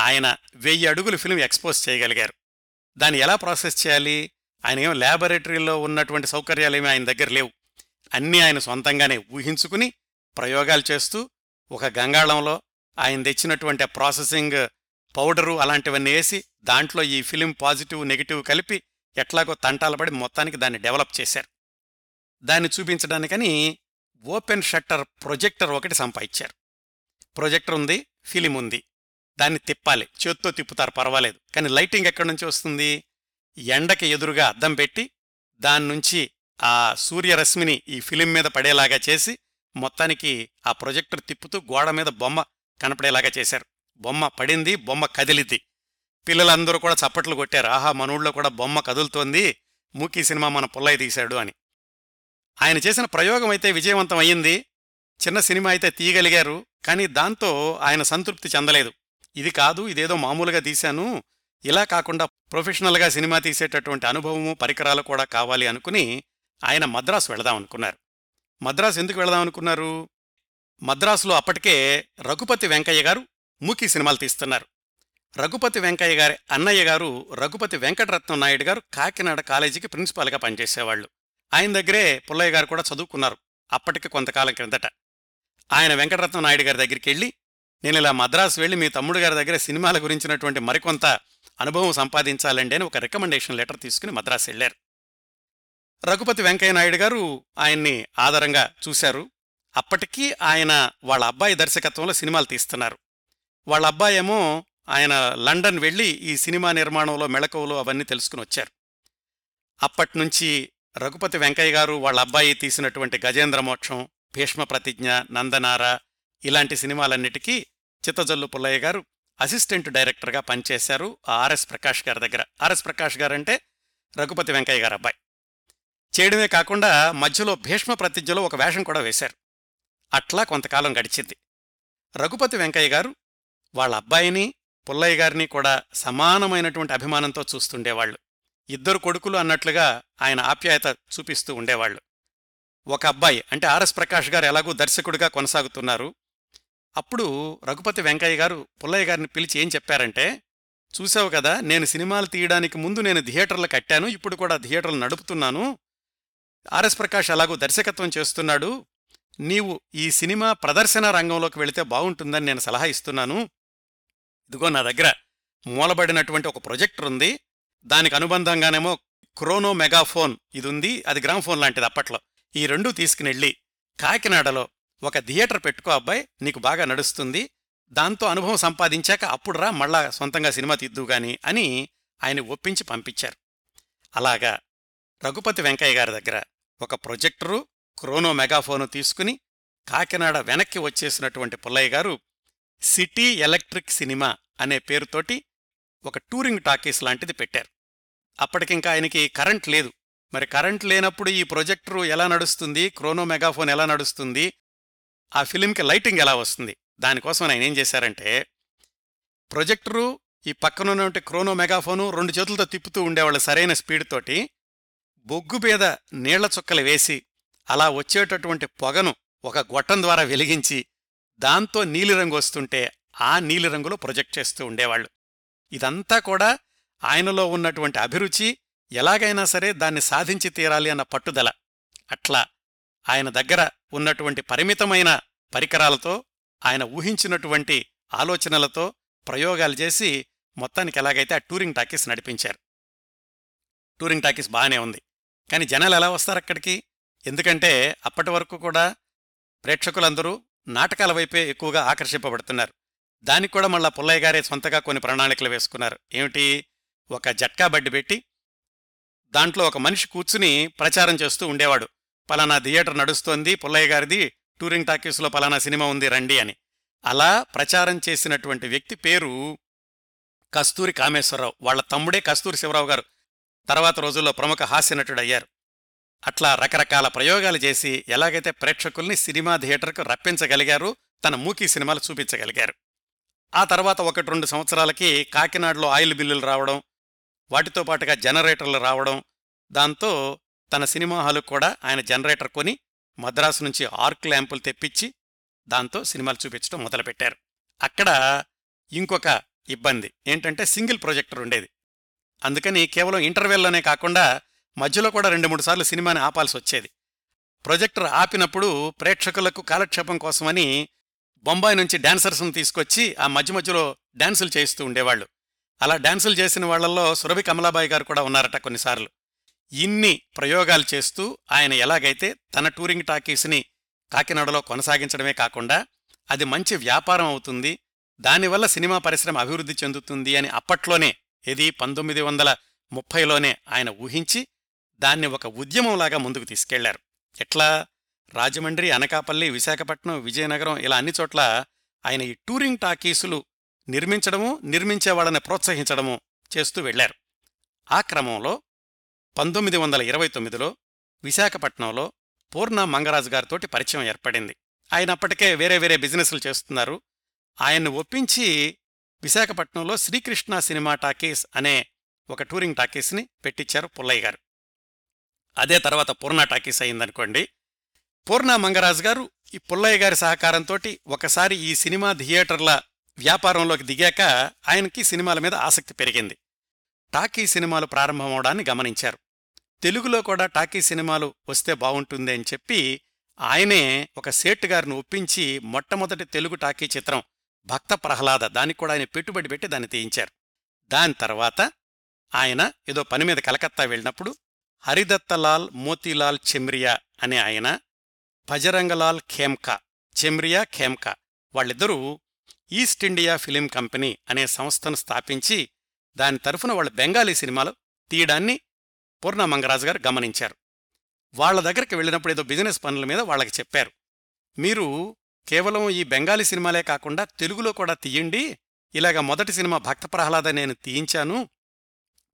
ఆయన వెయ్యి అడుగులు ఫిల్మ్ ఎక్స్పోజ్ చేయగలిగారు. దాన్ని ఎలా ప్రాసెస్ చేయాలి? ఆయన ఏం ల్యాబొరేటరీలో ఉన్నటువంటి సౌకర్యాలేమీ ఆయన దగ్గర లేవు. అన్నీ ఆయన సొంతంగానే ఊహించుకుని ప్రయోగాలు చేస్తూ ఒక గంగాళంలో ఆయన తెచ్చినటువంటి ప్రాసెసింగ్ పౌడరు అలాంటివన్నీ వేసి దాంట్లో ఈ ఫిలిం పాజిటివ్ నెగిటివ్ కలిపి ఎట్లాగో తంటాలు పడి మొత్తానికి దాన్ని డెవలప్ చేశారు. దాన్ని చూపించడానికని ఓపెన్ షట్టర్ ప్రొజెక్టర్ ఒకటి సంపాదించారు. ప్రొజెక్టర్ ఉంది ఫిలిం ఉంది. దాన్ని తిప్పాలి. చేత్తో తిప్పుతారు పర్వాలేదు. కానీ లైటింగ్ ఎక్కడి నుంచి వస్తుంది? ఎండకి ఎదురుగా అద్దం పెట్టి దాని నుంచి ఆ సూర్యరశ్మిని ఈ ఫిలిం మీద పడేలాగా చేసి మొత్తానికి ఆ ప్రొజెక్టర్ తిప్పుతూ గోడ మీద బొమ్మ కనపడేలాగా చేశారు. బొమ్మ పడింది బొమ్మ కదిలిద్ది పిల్లలందరూ కూడా చప్పట్లు కొట్టారు. ఆహా మనూళ్ళో కూడా బొమ్మ కదులుతోంది. మూకీ సినిమా మన పుల్లయ్య తీశాడు అని. ఆయన చేసిన ప్రయోగం అయితే విజయవంతం అయ్యింది. చిన్న సినిమా అయితే తీయగలిగారు. కానీ దాంతో ఆయన సంతృప్తి చెందలేదు. ఇది కాదు ఇదేదో మామూలుగా తీశాను. ఇలా కాకుండా ప్రొఫెషనల్గా సినిమా తీసేటటువంటి అనుభవము పరికరాలు కూడా కావాలి అనుకుని ఆయన మద్రాసు వెళదాం అనుకున్నారు. మద్రాసు ఎందుకు వెళదాం అనుకున్నారు? మద్రాసులో అప్పటికే రఘుపతి వెంకయ్య గారు మూకీ సినిమాలు తీస్తున్నారు. రఘుపతి వెంకయ్య గారి అన్నయ్య గారు రఘుపతి వెంకటరత్నం నాయుడు గారు కాకినాడ కాలేజీకి ప్రిన్సిపాల్గా పనిచేసేవాళ్ళు. ఆయన దగ్గరే పుల్లయ్య గారు కూడా చదువుకున్నారు అప్పటికి కొంతకాలం క్రిందట. ఆయన వెంకటరత్నం నాయుడు గారి దగ్గరికి వెళ్ళి నేను ఇలా మద్రాసు వెళ్ళి మీ తమ్ముడు గారి దగ్గర సినిమాల గురించినటువంటి మరికొంత అనుభవం సంపాదించాలండి అని ఒక రికమెండేషన్ లెటర్ తీసుకుని మద్రాసు వెళ్ళారు. రఘుపతి వెంకయ్య నాయుడు గారు ఆయన్ని ఆధారంగా చూశారు. అప్పటికీ ఆయన వాళ్ళ అబ్బాయి దర్శకత్వంలో సినిమాలు తీస్తున్నారు. వాళ్ళ అబ్బాయేమో ఆయన లండన్ వెళ్ళి ఈ సినిమా నిర్మాణంలో మెళకువలు అవన్నీ తెలుసుకుని వచ్చారు. అప్పట్నుంచి రఘుపతి వెంకయ్య గారు వాళ్ళ అబ్బాయి తీసినటువంటి గజేంద్ర మోక్షం భీష్మ ప్రతిజ్ఞ నందనార ఇలాంటి సినిమాలన్నిటికీ చిత్తజల్లు పుల్లయ్య గారు అసిస్టెంట్ డైరెక్టర్గా పనిచేశారు ఆర్ఎస్ ప్రకాష్ గారి దగ్గర. ఆర్ఎస్ ప్రకాష్ గారంటే రఘుపతి వెంకయ్య గారు అబ్బాయి. చేయడమే కాకుండా మధ్యలో భీష్మ ప్రతిజ్ఞలో ఒక వేషం కూడా వేశారు. అట్లా కొంతకాలం గడిచింది. రఘుపతి వెంకయ్య గారు వాళ్ళ అబ్బాయిని పుల్లయ్య గారిని కూడా సమానమైనటువంటి అభిమానంతో చూస్తుండేవాళ్ళు ఇద్దరు కొడుకులు అన్నట్లుగా ఆయన ఆప్యాయత చూపిస్తూ ఉండేవాళ్ళు ఒక అబ్బాయి అంటే ఆర్ఎస్ ప్రకాష్ గారు ఎలాగూ దర్శకుడిగా కొనసాగుతున్నారు. అప్పుడు రఘుపతి వెంకయ్య గారు పుల్లయ్య గారిని పిలిచి ఏం చెప్పారంటే చూసావు కదా నేను సినిమాలు తీయడానికి ముందు నేను థియేటర్లు కట్టాను ఇప్పుడు కూడా థియేటర్లు నడుపుతున్నాను. ఆర్ఎస్ ప్రకాష్ అలాగూ దర్శకత్వం చేస్తున్నాడు. నీవు ఈ సినిమా ప్రదర్శన రంగంలోకి వెళితే బాగుంటుందని నేను సలహా ఇస్తున్నాను. ఇదిగో నా దగ్గర మూలబడినటువంటి ఒక ప్రొజెక్టర్ ఉంది. దానికి అనుబంధంగానేమో క్రోనో మెగాఫోన్ ఇది ఉంది అది గ్రామ్ఫోన్ లాంటిది అప్పట్లో. ఈ రెండూ తీసుకునెళ్ళి కాకినాడలో ఒక థియేటర్ పెట్టుకో అబ్బాయి నీకు బాగా నడుస్తుంది. దాంతో అనుభవం సంపాదించాక అప్పుడురా మళ్ళా సొంతంగా సినిమా తీద్దు గాని అని ఆయన ఒప్పించి పంపించారు. అలాగా రఘుపతి వెంకయ్య గారి దగ్గర ఒక ప్రొజెక్టరు క్రోనో మెగాఫోను తీసుకుని కాకినాడ వెనక్కి వచ్చేసినటువంటి పుల్లయ్య గారు సిటీ ఎలక్ట్రిక్ సినిమా అనే పేరుతోటి ఒక టూరింగ్ టాకీస్ లాంటిది పెట్టారు. అప్పటికింకా ఆయనకి కరెంట్ లేదు. మరి కరెంట్ లేనప్పుడు ఈ ప్రొజెక్టరు ఎలా నడుస్తుంది? క్రోనో మెగాఫోన్ ఎలా నడుస్తుంది? ఆ ఫిలింకి లైటింగ్ ఎలా వస్తుంది? దానికోసం ఆయన ఏం చేశారంటే ప్రొజెక్టరు ఈ పక్కనున్నటువంటి క్రోనో మెగాఫోను రెండు చేతులతో తిప్పుతూ ఉండేవాళ్ళు సరైన స్పీడ్ తోటి బొగ్గు మీద నీళ్ళ చుక్కలు వేసి అలా వచ్చేటటువంటి పొగను ఒక గొట్టం ద్వారా వెలిగించి దాంతో నీలిరంగు వస్తుంటే ఆ నీలిరంగులో ప్రొజెక్ట్ చేస్తూ ఉండేవాళ్ళు. ఇదంతా కూడా ఆయనలో ఉన్నటువంటి అభిరుచి ఎలాగైనా సరే దాన్ని సాధించి తీరాలి అన్న పట్టుదల. అట్లా ఆయన దగ్గర ఉన్నటువంటి పరిమితమైన పరికరాలతో ఆయన ఊహించినటువంటి ఆలోచనలతో ప్రయోగాలు చేసి మొత్తానికి ఎలాగైతే ఆ టూరింగ్ టాకీస్ నడిపించారు. టూరింగ్ టాకీస్ బాగానే ఉంది. కానీ జనాలు ఎలా వస్తారు అక్కడికి? ఎందుకంటే అప్పటి వరకు కూడా ప్రేక్షకులందరూ నాటకాల వైపే ఎక్కువగా ఆకర్షింపబడుతున్నారు. దానికి కూడా మళ్ళా పుల్లయ్య గారే సొంతగా కొన్ని ప్రణాళికలు వేసుకున్నారు. ఏమిటి? ఒక జట్కా బడ్డి పెట్టి దాంట్లో ఒక మనిషి కూర్చుని ప్రచారం చేస్తూ ఉండేవాడు. పలానా థియేటర్ నడుస్తోంది పుల్లయ్య గారిది టూరింగ్ టాకీస్లో పలానా సినిమా ఉంది రండి అని. అలా ప్రచారం చేసినటువంటి వ్యక్తి పేరు కస్తూరి కామేశ్వరరావు. వాళ్ళ తమ్ముడే కస్తూరి శివరావు గారు. తర్వాత రోజుల్లో ప్రముఖ హాస్యనటుడయ్యారు. అట్లా రకరకాల ప్రయోగాలు చేసి ఎలాగైతే ప్రేక్షకుల్ని సినిమా థియేటర్కు రప్పించగలిగారు తన మూకీ సినిమాలు చూపించగలిగారు. ఆ తర్వాత ఒకటి రెండు సంవత్సరాలకి కాకినాడలో ఆయిల్ బిల్లులు రావడం వాటితో పాటుగా జనరేటర్లు రావడం దాంతో తన సినిమా హాలు కూడా ఆయన జనరేటర్ కొని మద్రాసు నుంచి ఆర్క్ ల్యాంపులు తెప్పించి దాంతో సినిమాలు చూపించడం మొదలుపెట్టారు. అక్కడ ఇంకొక ఇబ్బంది ఏంటంటే సింగిల్ ప్రొజెక్టర్ ఉండేది. అందుకని కేవలం ఇంటర్వెల్లోనే కాకుండా మధ్యలో కూడా రెండు మూడు సార్లు సినిమాని ఆపాల్సి వచ్చేది ప్రొజెక్టర్ ఆపినప్పుడు ప్రేక్షకులకు కాలక్షేపం కోసమని బొంబాయి నుంచి డాన్సర్స్ను తీసుకొచ్చి ఆ మధ్య మధ్యలో డాన్సులు చేయిస్తూ ఉండేవాళ్ళు. అలా డాన్సులు చేసిన వాళ్ళలో సురభి కమలాబాయి గారు కూడా ఉన్నారట కొన్నిసార్లు. ఇన్ని ప్రయోగాలు చేస్తూ ఆయన ఎలాగైతే తన టూరింగ్ టాకీస్ని కాకినాడలో కొనసాగించడమే కాకుండా అది మంచి వ్యాపారం అవుతుంది దానివల్ల సినిమా పరిశ్రమ అభివృద్ధి చెందుతుంది అని అప్పట్లోనే ఇది పంతొమ్మిది వందల ముప్పైలోనే ఆయన ఊహించి దాన్ని ఒక ఉద్యమంలాగా ముందుకు తీసుకెళ్ళారు. ఎట్లా? రాజమండ్రి అనకాపల్లి విశాఖపట్నం విజయనగరం ఇలా అన్ని చోట్ల ఆయన ఈ టూరింగ్ టాకీసులు నిర్మించడము నిర్మించేవాళ్ళని ప్రోత్సహించడము చేస్తూ వెళ్ళారు ఆ క్రమంలో పంతొమ్మిది వందల ఇరవై తొమ్మిదిలో విశాఖపట్నంలో పూర్ణ మంగరాజు గారితోటి పరిచయం ఏర్పడింది. ఆయన అప్పటికే వేరే వేరే బిజినెస్లు చేస్తున్నారు. ఆయన్ని ఒప్పించి విశాఖపట్నంలో శ్రీకృష్ణ సినిమా టాకీస్ అనే ఒక టూరింగ్ టాకీస్ని పెట్టించారు పుల్లయ్య గారు. అదే తర్వాత పూర్ణ టాకీస్ అయిందనుకోండి. పూర్ణ మంగరాజు గారు ఈ పుల్లయ్య గారి సహకారంతో ఒకసారి ఈ సినిమా థియేటర్ల వ్యాపారంలోకి దిగాక ఆయనకి సినిమాల మీద ఆసక్తి పెరిగింది. టాకీ సినిమాలు ప్రారంభమవడాన్ని గమనించారు. తెలుగులో కూడా టాకీ సినిమాలు వస్తే బాగుంటుంది అని చెప్పి ఆయనే ఒక సేట్ గారిని ఒప్పించి మొట్టమొదటి తెలుగు టాకీ చిత్రం భక్త ప్రహ్లాద దానికి కూడా ఆయన పెట్టుబడి పెట్టి దాన్ని తీయించారు. దాని తర్వాత ఆయన ఏదో పని మీద కలకత్తా వెళ్ళినప్పుడు హరిదత్తలాల్ మోతీలాల్ చెమ్రియా అనే ఆయన భజరంగలాల్ ఖేమ్కా చెమ్రియా ఖేమ్కా వాళ్ళిద్దరూ ఈస్ట్ ఇండియా ఫిలిం కంపెనీ అనే సంస్థను స్థాపించి దాని తరఫున వాళ్ళ బెంగాలీ సినిమాలు తీయడాన్ని పూర్ణ మంగరాజు గారు గమనించారు. వాళ్ళ దగ్గరికి వెళ్ళినప్పుడు ఏదో బిజినెస్ పనుల మీద వాళ్ళకి చెప్పారు. మీరు కేవలం ఈ బెంగాలీ సినిమాలే కాకుండా తెలుగులో కూడా తీయండి ఇలాగ మొదటి సినిమా భక్త ప్రహ్లాద నేను తీయించాను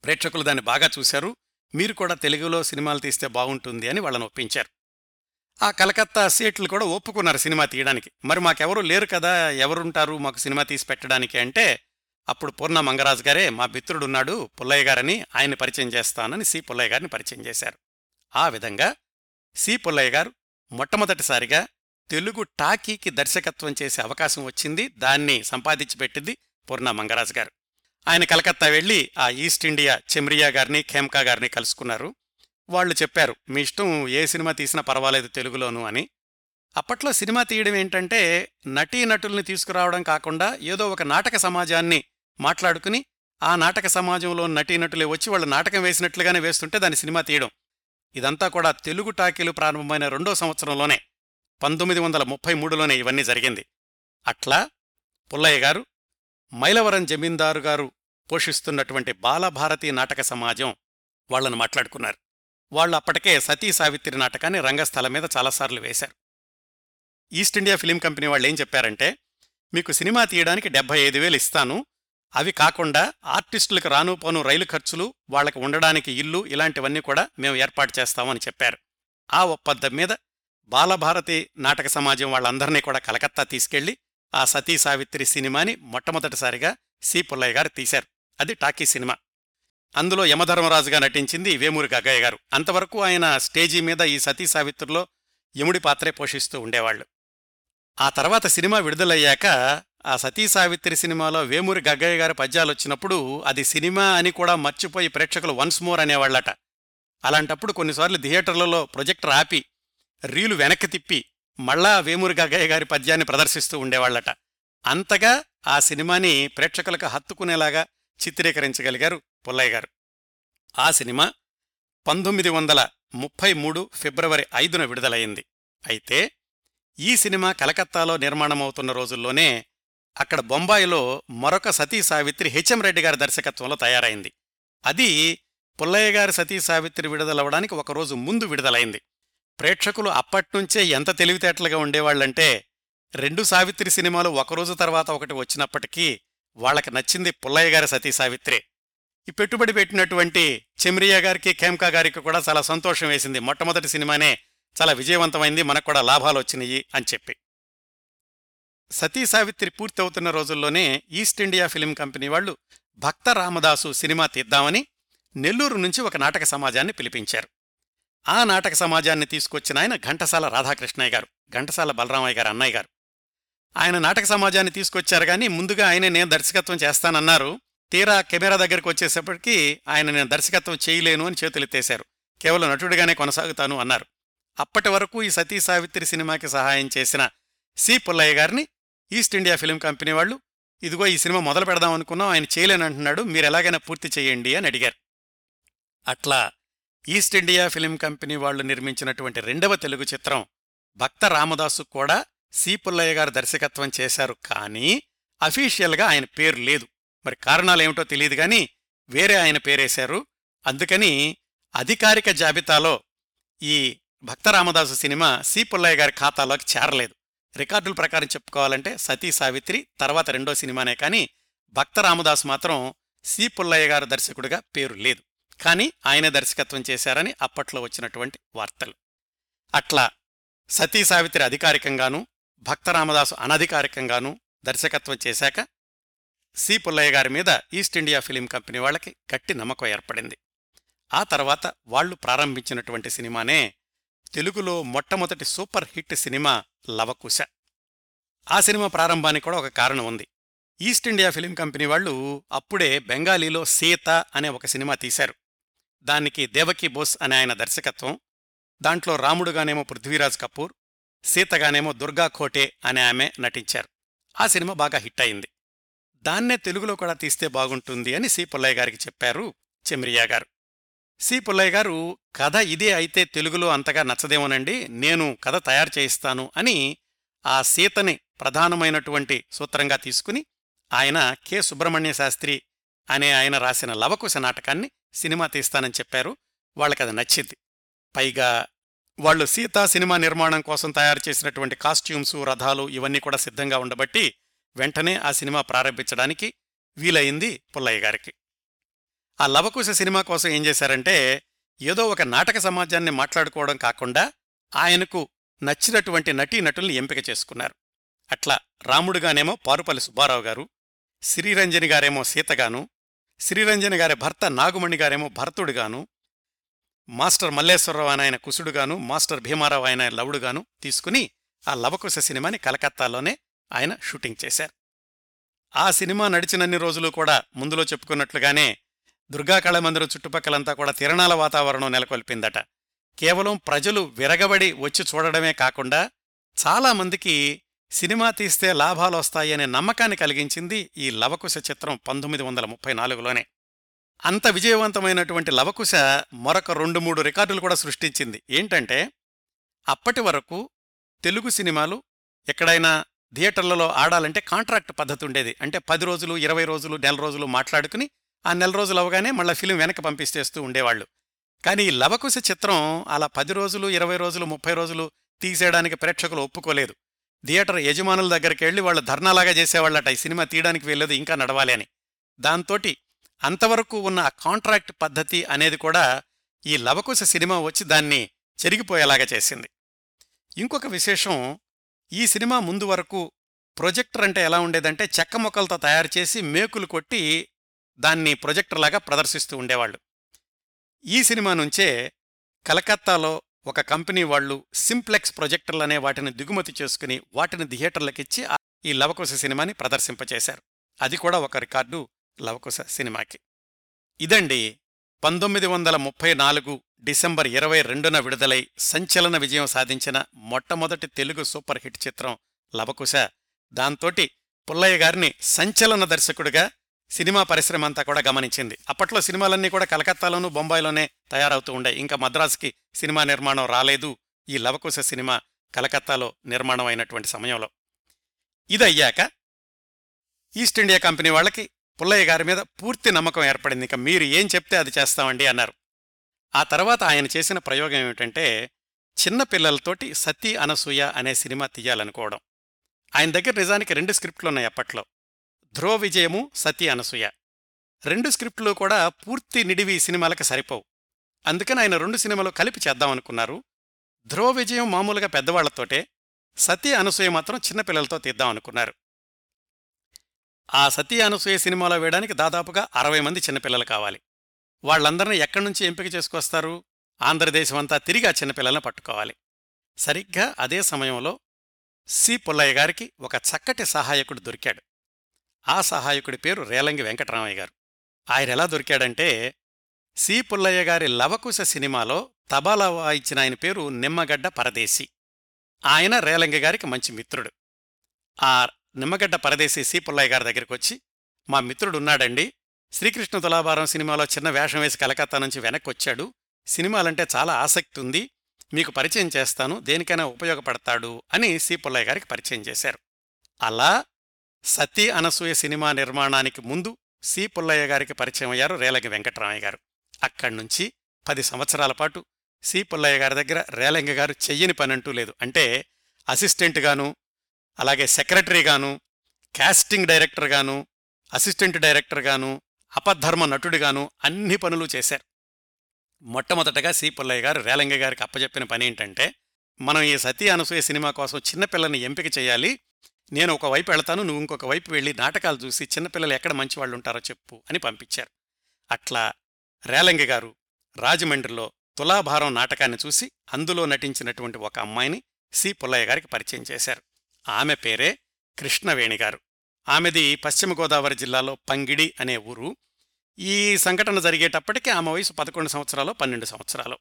ప్రేక్షకులు దాన్ని బాగా చూశారు మీరు కూడా తెలుగులో సినిమాలు తీస్తే బాగుంటుంది అని వాళ్ళని ఒప్పించారు. ఆ కలకత్తా సీట్లు కూడా ఒప్పుకున్నారు సినిమా తీయడానికి. మరి మాకెవరూ లేరు కదా ఎవరుంటారు మాకు సినిమా తీసి పెట్టడానికి అంటే అప్పుడు పూర్ణ మంగరాజు గారే మా మిత్రుడున్నాడు పుల్లయ్య గారని ఆయన పరిచయం చేస్తానని సి పుల్లయ్య గారిని పరిచయం చేశారు. ఆ విధంగా సి పుల్లయ్య గారు మొట్టమొదటిసారిగా తెలుగు టాకీకి దర్శకత్వం చేసే అవకాశం వచ్చింది. దాన్ని సంపాదించి పెట్టింది పూర్ణ మంగరాజు గారు. ఆయన కలకత్తా వెళ్ళి ఆ ఈస్ట్ ఇండియా చెమ్రియా గారిని ఖేమ్కా గారిని కలుసుకున్నారు. వాళ్ళు చెప్పారు మీ ఇష్టం ఏ సినిమా తీసినా పర్వాలేదు తెలుగులోను అని. అప్పట్లో సినిమా తీయడం ఏంటంటే నటీనటుల్ని తీసుకురావడం కాకుండా ఏదో ఒక నాటక సమాజాన్ని మాట్లాడుకుని ఆ నాటక సమాజంలో నటీనటులే వచ్చి వాళ్ళు నాటకం వేసినట్లుగానే వేస్తుంటే దాని సినిమా తీయడం. ఇదంతా కూడా తెలుగు టాకీలు ప్రారంభమైన రెండో సంవత్సరంలోనే పంతొమ్మిది వందల ముప్పై మూడులోనే ఇవన్నీ జరిగింది. అట్లా పుల్లయ్య గారు మైలవరం జమీందారు గారు పోషిస్తున్నటువంటి బాలభారతి నాటక సమాజం వాళ్ళను మాట్లాడుకున్నారు. వాళ్ళు అప్పటికే సతీ సావిత్రి నాటకాన్ని రంగస్థలం మీద చాలాసార్లు వేశారు. ఈస్ట్ ఇండియా ఫిలిం కంపెనీ వాళ్ళు ఏం చెప్పారంటే మీకు సినిమా తీయడానికి డెబ్బై ఐదు వేలు ఇస్తాను. అవి కాకుండా ఆర్టిస్టులకు రాను పోను రైలు ఖర్చులు వాళ్ళకి ఉండడానికి ఇల్లు ఇలాంటివన్నీ కూడా మేము ఏర్పాటు చేస్తామని చెప్పారు. ఆ ఒప్పందం మీద బాలభారతి నాటక సమాజం వాళ్ళందరినీ కూడా కలకత్తా తీసుకెళ్ళి ఆ సతీ సావిత్రి సినిమాని మొట్టమొదటిసారిగా సి. పుల్లయ్య గారు తీశారు. అది టాకీ సినిమా. అందులో యమధర్మరాజుగా నటించింది వేమూరి గగ్గయ్య గారు. అంతవరకు ఆయన స్టేజీ మీద ఈ సతీ సావిత్రిలో యముడి పాత్రే పోషిస్తూ ఉండేవాళ్ళు ఆ తర్వాత సినిమా విడుదలయ్యాక ఆ సతీ సావిత్రి సినిమాలో వేమూరి గగ్గయ్య గారి పద్యాలు వచ్చినప్పుడు అది సినిమా అని కూడా మర్చిపోయి ప్రేక్షకులు వన్స్ మోర్ అనేవాళ్ళట అలాంటప్పుడు కొన్నిసార్లు థియేటర్లలో ప్రొజెక్టర్ ఆపి రీలు వెనక్కి తిప్పి మళ్ళా వేమూరి గగ్గయ్య గారి పద్యాన్ని ప్రదర్శిస్తూ ఉండేవాళ్ళట అంతగా ఆ సినిమాని ప్రేక్షకులకు హత్తుకునేలాగా చిత్రీకరించగలిగారు పుల్లయ్య గారు. ఆ సినిమా పంతొమ్మిది వందల ముప్పై మూడు ఫిబ్రవరి ఐదున విడుదలయింది అయితే ఈ సినిమా కలకత్తాలో నిర్మాణమవుతున్న రోజుల్లోనే అక్కడ బొంబాయిలో మరొక సతీ సావిత్రి హెచ్ఎం రెడ్డి గారి దర్శకత్వంలో తయారైంది. అది పుల్లయ్య గారి సతీ సావిత్రి విడుదలవడానికి ఒకరోజు ముందు విడుదలైంది. ప్రేక్షకులు అప్పట్నుంచే ఎంత తెలివితేటలుగా ఉండేవాళ్ళంటే రెండు సావిత్రి సినిమాలు ఒకరోజు తర్వాత ఒకటి వచ్చినప్పటికీ వాళ్ళకి నచ్చింది పుల్లయ్య గారి సతీ సావిత్రి. ఈ పెట్టుబడి పెట్టినటువంటి చెమ్రియా గారికి ఖేమ్కా గారికి కూడా చాలా సంతోషం వేసింది. మొట్టమొదటి సినిమానే చాలా విజయవంతమైంది మనకు కూడా లాభాలు వచ్చినాయి అని చెప్పి. సతీ సావిత్రి పూర్తవుతున్న రోజుల్లోనే ఈస్ట్ ఇండియా ఫిలిం కంపెనీ వాళ్ళు భక్త రామదాసు సినిమా తీద్దామని నెల్లూరు నుంచి ఒక నాటక సమాజాన్ని పిలిపించారు. ఆ నాటక సమాజాన్ని తీసుకొచ్చిన ఆయన ఘంటసాల రాధాకృష్ణయ్య గారు ఘంటసాల బలరామయ్య గారు అన్నయ్య గారు. ఆయన నాటక సమాజాన్ని తీసుకొచ్చారు కానీ ముందుగా ఆయన నేను దర్శకత్వం చేస్తానన్నారు. తీరా కెమెరా దగ్గరికి వచ్చేసప్పటికి ఆయన నేను దర్శకత్వం చేయలేను అని చేతులెత్తేశారు కేవలం నటుడిగానే కొనసాగుతాను అన్నారు. అప్పటి వరకు ఈ సతీ సావిత్రి సినిమాకి సహాయం చేసిన సి పుల్లయ్య గారిని ఈస్ట్ ఇండియా ఫిలిం కంపెనీ వాళ్ళు ఇదిగో ఈ సినిమా మొదలు పెడదాం అనుకున్నాం ఆయన చేయలేనంటున్నాడు మీరు ఎలాగైనా పూర్తి చేయండి అని అడిగారు. అట్లా ఈస్ట్ ఇండియా ఫిలిం కంపెనీ వాళ్ళు నిర్మించినటువంటి రెండవ తెలుగు చిత్రం భక్త రామదాసు కూడా సి పుల్లయ్య గారు దర్శకత్వం చేశారు. కానీ అఫీషియల్గా ఆయన పేరు లేదు. మరి కారణాలేమిటో తెలియదు గాని వేరే ఆయన పేరేశారు. అందుకని అధికారిక జాబితాలో ఈ భక్త రామదాసు సినిమా సి పుల్లయ్య గారి ఖాతాలోకి చేరలేదు. రికార్డుల ప్రకారం చెప్పుకోవాలంటే సతీ సావిత్రి తర్వాత రెండో సినిమానే కానీ భక్త రామదాసు మాత్రం సి పుల్లయ్య గారు దర్శకుడిగా పేరు లేదు. కానీ ఆయన దర్శకత్వం చేశారని అప్పట్లో వచ్చినటువంటి వార్తలు. అట్లా సతీ సావిత్రి అధికారికంగానూ భక్తరామదాసు అనధికారికంగానూ దర్శకత్వం చేశాక సి. పుల్లయ్య గారి మీద ఈస్ట్ ఇండియా ఫిలిం కంపెనీ వాళ్ళకి గట్టి నమ్మకం ఏర్పడింది. ఆ తర్వాత వాళ్ళు ప్రారంభించినటువంటి సినిమానే తెలుగులో మొట్టమొదటి సూపర్ హిట్ సినిమా లవకుశ. ఆ సినిమా ప్రారంభానికి కూడా ఒక కారణం ఉంది. ఈస్ట్ ఇండియా ఫిలిం కంపెనీ వాళ్ళు అప్పుడే బెంగాలీలో సీత అనే ఒక సినిమా తీశారు. దానికి దేవకీ బోస్ అనే ఆయన దర్శకత్వం దాంట్లో రాముడుగానేమో పృథ్వీరాజ్ కపూర్ సీతగానేమో దుర్గా ఖోటే అనే ఆమె నటించారు. ఆ సినిమా బాగా హిట్ అయింది. దాన్నే తెలుగులో కూడా తీస్తే బాగుంటుంది అని సి. పుల్లయ్య గారికి చెప్పారు చెమ్రియా గారు. సి. పుల్లయ్య గారు కథ ఇదే అయితే తెలుగులో అంతగా నచ్చదేమోనండి నేను కథ తయారు చేయిస్తాను అని ఆ సీతని ప్రధానమైనటువంటి సూత్రంగా తీసుకుని ఆయన కె. సుబ్రహ్మణ్య శాస్త్రి అనే ఆయన రాసిన లవకుశ నాటకాన్ని సినిమా తీస్తానని చెప్పారు. వాళ్ళకది నచ్చింది. పైగా వాళ్ళు సీతా సినిమా నిర్మాణం కోసం తయారు చేసినటువంటి కాస్ట్యూమ్స్ రథాలు ఇవన్నీ కూడా సిద్ధంగా ఉండబట్టి వెంటనే ఆ సినిమా ప్రారంభించడానికి వీలయింది పుల్లయ్య గారికి. ఆ లవకుశ సినిమా కోసం ఏం చేశారంటే ఏదో ఒక నాటక సమాజాన్ని మాట్లాడుకోవడం కాకుండా ఆయనకు నచ్చినటువంటి నటీనటుల్ని ఎంపిక చేసుకున్నారు. అట్లా రాముడుగానేమో పారుపల్లి సుబ్బారావు గారు శ్రీరంజని గారేమో సీతగాను శ్రీరంజని గారి భర్త నాగుమణి గారేమో భరతుడుగాను మాస్టర్ మల్లేశ్వరరావు ఆయన కుసుడుగాను మాస్టర్ భీమారావు ఆయన లవుడుగాను తీసుకుని ఆ లవకుశ సినిమాని కలకత్తాలోనే ఆయన షూటింగ్ చేశారు. ఆ సినిమా నడిచినన్ని రోజులు కూడా ముందులో చెప్పుకున్నట్లుగానే దుర్గా కళమందిరం చుట్టుపక్కలంతా కూడా తిరణాల వాతావరణం నెలకొల్పిందట. కేవలం ప్రజలు విరగబడి వచ్చి చూడడమే కాకుండా చాలామందికి సినిమా తీస్తే లాభాలు వస్తాయనే నమ్మకాన్ని కలిగించింది ఈ లవకుశ చిత్రం పంతొమ్మిది వందల ముప్పై నాలుగులోనే. అంత విజయవంతమైనటువంటి లవకుశ మరొక రెండు మూడు రికార్డులు కూడా సృష్టించింది. ఏంటంటే అప్పటి వరకు తెలుగు సినిమాలు ఎక్కడైనా థియేటర్లలో ఆడాలంటే కాంట్రాక్ట్ పద్ధతి ఉండేది. అంటే పది రోజులు ఇరవై రోజులు నెల రోజులు మాట్లాడుకుని ఆ నెల రోజులు అవగానే మళ్ళీ ఫిలిం వెనక్కి పంపిస్తేస్తూ ఉండేవాళ్ళు. కానీ ఈ లవకుశ చిత్రం అలా పది రోజులు ఇరవై రోజులు ముప్పై రోజులు తీసేయడానికి ప్రేక్షకులు ఒప్పుకోలేదు. థియేటర్ యజమానుల దగ్గరికి వెళ్ళి వాళ్ళు ధర్నాలాగా చేసేవాళ్ళట. ఈ సినిమా తీయడానికి వెళ్ళదు ఇంకా నడవాలి అని. దాంతోటి అంతవరకు ఉన్న ఆ కాంట్రాక్ట్ పద్ధతి అనేది కూడా ఈ లవకుశ సినిమా వచ్చి దాన్ని చెరిగిపోయేలాగా చేసింది. ఇంకొక విశేషం ఈ సినిమా ముందు వరకు ప్రొజెక్టర్ అంటే ఎలా ఉండేదంటే చెక్క మొక్కలతో తయారు చేసి మేకులు కొట్టి దాన్ని ప్రొజెక్టర్లాగా ప్రదర్శిస్తూ ఉండేవాళ్ళు. ఈ సినిమా నుంచే కలకత్తాలో ఒక కంపెనీ వాళ్ళు సింప్లెక్స్ ప్రొజెక్టర్లనే వాటిని దిగుమతి చేసుకుని వాటిని థియేటర్లకిచ్చి ఈ లవకుశ సినిమాని ప్రదర్శింపచేశారు. అది కూడా ఒక రికార్డు లవకుశ సినిమాకి. ఇదండి పంతొమ్మిది వందల ముప్పై నాలుగు డిసెంబర్ ఇరవై రెండున విడుదలై సంచలన విజయం సాధించిన మొట్టమొదటి తెలుగు సూపర్ హిట్ చిత్రం లవకుశ. దాంతోటి పుల్లయ్య గారిని సంచలన దర్శకుడిగా సినిమా పరిశ్రమ అంతా కూడా గమనించింది. అప్పట్లో సినిమాలన్నీ కూడా కలకత్తాలోనూ బొంబాయిలోనే తయారవుతూ ఉండే. ఇంకా మద్రాసుకి సినిమా నిర్మాణం రాలేదు. ఈ లవకుశ సినిమా కలకత్తాలో నిర్మాణం అయినటువంటి సమయంలో. ఇదయ్యాక ఈస్ట్ ఇండియా కంపెనీ వాళ్ళకి పుల్లయ్య గారి మీద పూర్తి నమ్మకం ఏర్పడింది. ఇంకా మీరు ఏం చెప్తే అది చేస్తామండి అన్నారు. ఆ తర్వాత ఆయన చేసిన ప్రయోగం ఏమిటంటే చిన్న పిల్లలతోటి సతీ అనసూయ అనే సినిమా తీయాలనుకోవడం. ఆయన దగ్గర నిజానికి రెండు స్క్రిప్ట్లు ఉన్నాయి అప్పట్లో. ధ్రువ విజయము సతీ అనసూయ. రెండు స్క్రిప్ట్లు కూడా పూర్తి నిడివి సినిమాలకు సరిపోవు. అందుకని ఆయన రెండు సినిమాలు కలిపి చేద్దామనుకున్నారు. ధ్రువ విజయం మామూలుగా పెద్దవాళ్ళతోటే సతీ అనసూయ మాత్రం చిన్నపిల్లలతో తీద్దామనుకున్నారు. ఆ సతీ అనసూయ సినిమాలో వేయడానికి దాదాపుగా అరవై మంది చిన్నపిల్లలు కావాలి. వాళ్ళందరినీ ఎక్కడి నుంచి ఎంపిక చేసుకొస్తారు? ఆంధ్రదేశమంతా తిరిగి ఆ చిన్నపిల్లలను పట్టుకోవాలి. సరిగ్గా అదే సమయంలో సి. పుల్లయ్య గారికి ఒక చక్కటి సహాయకుడు దొరికాడు. ఆ సహాయకుడి పేరు రేలంగి వెంకటరామయ్య గారు. ఆయన ఎలా దొరికాడంటే సి. పుల్లయ్య గారి లవకుశ సినిమాలో తబాలా వాయించిన ఆయన పేరు నిమ్మగడ్డ పరదేశి. ఆయన రేలంగి గారికి మంచి మిత్రుడు. ఆ నిమ్మగడ్డ పరదేశి సి. పుల్లయ్య గారి దగ్గరికి వచ్చి మా మిత్రుడున్నాడండి శ్రీకృష్ణ తులాభారం సినిమాలో చిన్న వేషం వేసి కలకత్తా నుంచి వెనక్కి వచ్చాడు. సినిమాలంటే చాలా ఆసక్తి ఉంది. మీకు పరిచయం చేస్తాను. దేనికైనా ఉపయోగపడతాడు అని సి. పుల్లయ్య గారికి పరిచయం చేశారు. అలా సతీ అనసూయ సినిమా నిర్మాణానికి ముందు సి. పుల్లయ్య గారికి పరిచయం అయ్యారు రేలంగి వెంకటరామయ్య గారు. అక్కడ్నుంచి పది సంవత్సరాల పాటు సి. పుల్లయ్య గారి దగ్గర రేలంగి గారు చెయ్యని పనంటూ లేదు. అంటే అసిస్టెంట్గాను అలాగే సెక్రటరీగాను కాస్టింగ్ డైరెక్టర్గాను అసిస్టెంట్ డైరెక్టర్గాను అపధర్మ నటుడిగాను అన్ని పనులు చేశారు. మొట్టమొదటగా సి. పుల్లయ్య గారు రేలంగి గారికి అప్పచెప్పిన పని ఏంటంటే మనం ఈ సతీ అనసూయ సినిమా కోసం చిన్నపిల్లని ఎంపిక చేయాలి నేను ఒక వైపు వెళ్తాను నువ్వు ఇంకొక వైపు వెళ్ళి నాటకాలు చూసి చిన్నపిల్లలు ఎక్కడ మంచివాళ్ళు ఉంటారో చెప్పు అని పంపించారు. అట్లా రేలంగి గారు రాజమండ్రిలో తులాభారం నాటకాన్ని చూసి అందులో నటించినటువంటి ఒక అమ్మాయిని సి. పుల్లయ్య గారికి పరిచయం చేశారు. ఆమె పేరే కృష్ణవేణి గారు. ఆమెది పశ్చిమ గోదావరి జిల్లాలో పంగిడి అనే ఊరు. ఈ సంఘటన జరిగేటప్పటికీ ఆమె వయసు పదకొండు సంవత్సరాలు పన్నెండు సంవత్సరాలు.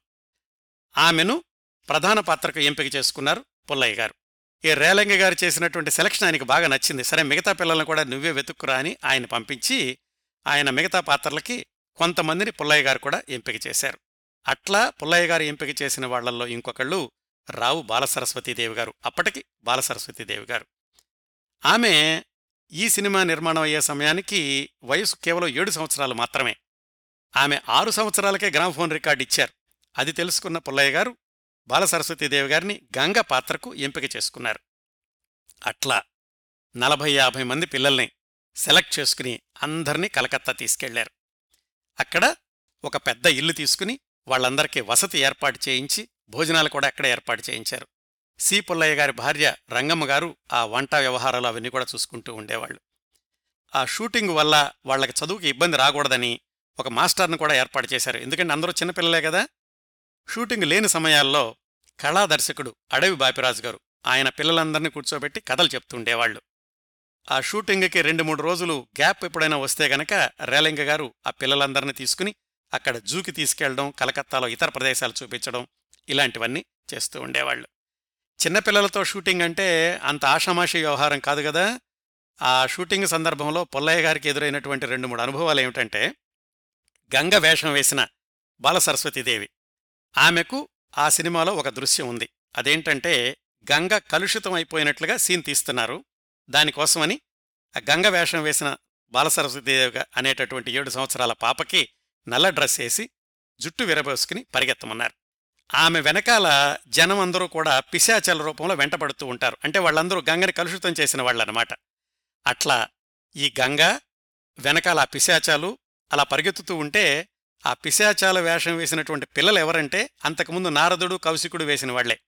ఆమెను ప్రధాన పాత్రకు ఎంపిక చేసుకున్నారు పుల్లయ్య గారు. ఈ రేలంగి గారు చేసినటువంటి సెలక్షన్ ఆయనకు బాగా నచ్చింది. సరే మిగతా పిల్లలను కూడా నువ్వే వెతుక్కురా అని ఆయన పంపించి ఆయన మిగతా పాత్రలకి కొంతమందిని పుల్లయ్య గారు కూడా ఎంపిక చేశారు. అట్లా పుల్లయ్య గారు ఎంపిక చేసిన వాళ్ళల్లో ఇంకొకళ్ళు రావు బాలసరస్వతీదేవి గారు. అప్పటికి బాలసరస్వతీదేవి గారు. ఆమె ఈ సినిమా నిర్మాణం అయ్యే సమయానికి వయసు కేవలం ఏడు సంవత్సరాలు మాత్రమే. ఆమె ఆరు సంవత్సరాలకే గ్రామ్ఫోన్ రికార్డు ఇచ్చారు. అది తెలుసుకున్న పుల్లయ్య గారు బాలసరస్వతీదేవి గారిని గంగ పాత్రకు ఎంపిక చేసుకున్నారు. అట్లా నలభై యాభై మంది పిల్లల్ని సెలెక్ట్ చేసుకుని అందర్నీ కలకత్తా తీసుకెళ్ళారు. అక్కడ ఒక పెద్ద ఇల్లు తీసుకుని వాళ్ళందరికీ వసతి ఏర్పాటు చేయించి భోజనాలు కూడా అక్కడ ఏర్పాటు చేయించారు. సి. పుల్లయ్య గారి భార్య రంగమ్మ గారు ఆ వంట వ్యవహారాలు అవన్నీ కూడా చూసుకుంటూ ఉండేవాళ్ళు. ఆ షూటింగ్ వల్ల వాళ్ళకి చదువుకి ఇబ్బంది రాకూడదని ఒక మాస్టర్ను కూడా ఏర్పాటు చేశారు. ఎందుకంటే అందరూ చిన్నపిల్లలే కదా. షూటింగ్ లేని సమయాల్లో కళా దర్శకుడు అడవి బాపిరాజు గారు ఆయన పిల్లలందరినీ కూర్చోబెట్టి కథలు చెప్తుండేవాళ్ళు ఆ షూటింగ్కి రెండు మూడు రోజులు గ్యాప్ ఎప్పుడైనా వస్తే గనక రేలింగ గారు ఆ పిల్లలందరినీ తీసుకుని అక్కడ జూకి తీసుకెళ్ళడం కలకత్తాలో ఇతర ప్రదేశాలు చూపించడం ఇలాంటివన్నీ చేస్తూ ఉండేవాళ్ళు చిన్నపిల్లలతో షూటింగ్ అంటే అంత ఆషామాషి వ్యవహారం కాదు కదా. ఆ షూటింగ్ సందర్భంలో పొల్లయ్య గారికి ఎదురైనటువంటి రెండు మూడు అనుభవాలు ఏమిటంటే గంగ వేషం వేసిన బాలసరస్వతీదేవి ఆమెకు ఆ సినిమాలో ఒక దృశ్యం ఉంది. అదేంటంటే గంగ కలుషితం అయిపోయినట్లుగా సీన్ తీస్తున్నారు. దానికోసమని ఆ గంగ వేషం వేసిన బాలసరస్వతిదేవి అనేటటువంటి ఏడు సంవత్సరాల పాపకి నల్ల డ్రెస్ వేసి జుట్టు విరబోసుకుని పరిగెత్తమన్నారు. ఆమె వెనకాల జనం అందరూ కూడా పిశాచల రూపంలో వెంటపడుతూ ఉంటారు. అంటే వాళ్ళందరూ గంగని కలుషితం చేసిన వాళ్ళనమాట. అట్లా ఈ గంగ వెనకాల ఆ పిశాచాలు అలా పరిగెత్తుతూ ఉంటే ఆ పిశాచాల వేషం వేసినటువంటి పిల్లలు ఎవరంటే అంతకుముందు నారదుడు కౌశికుడు వేసిన వాళ్ళే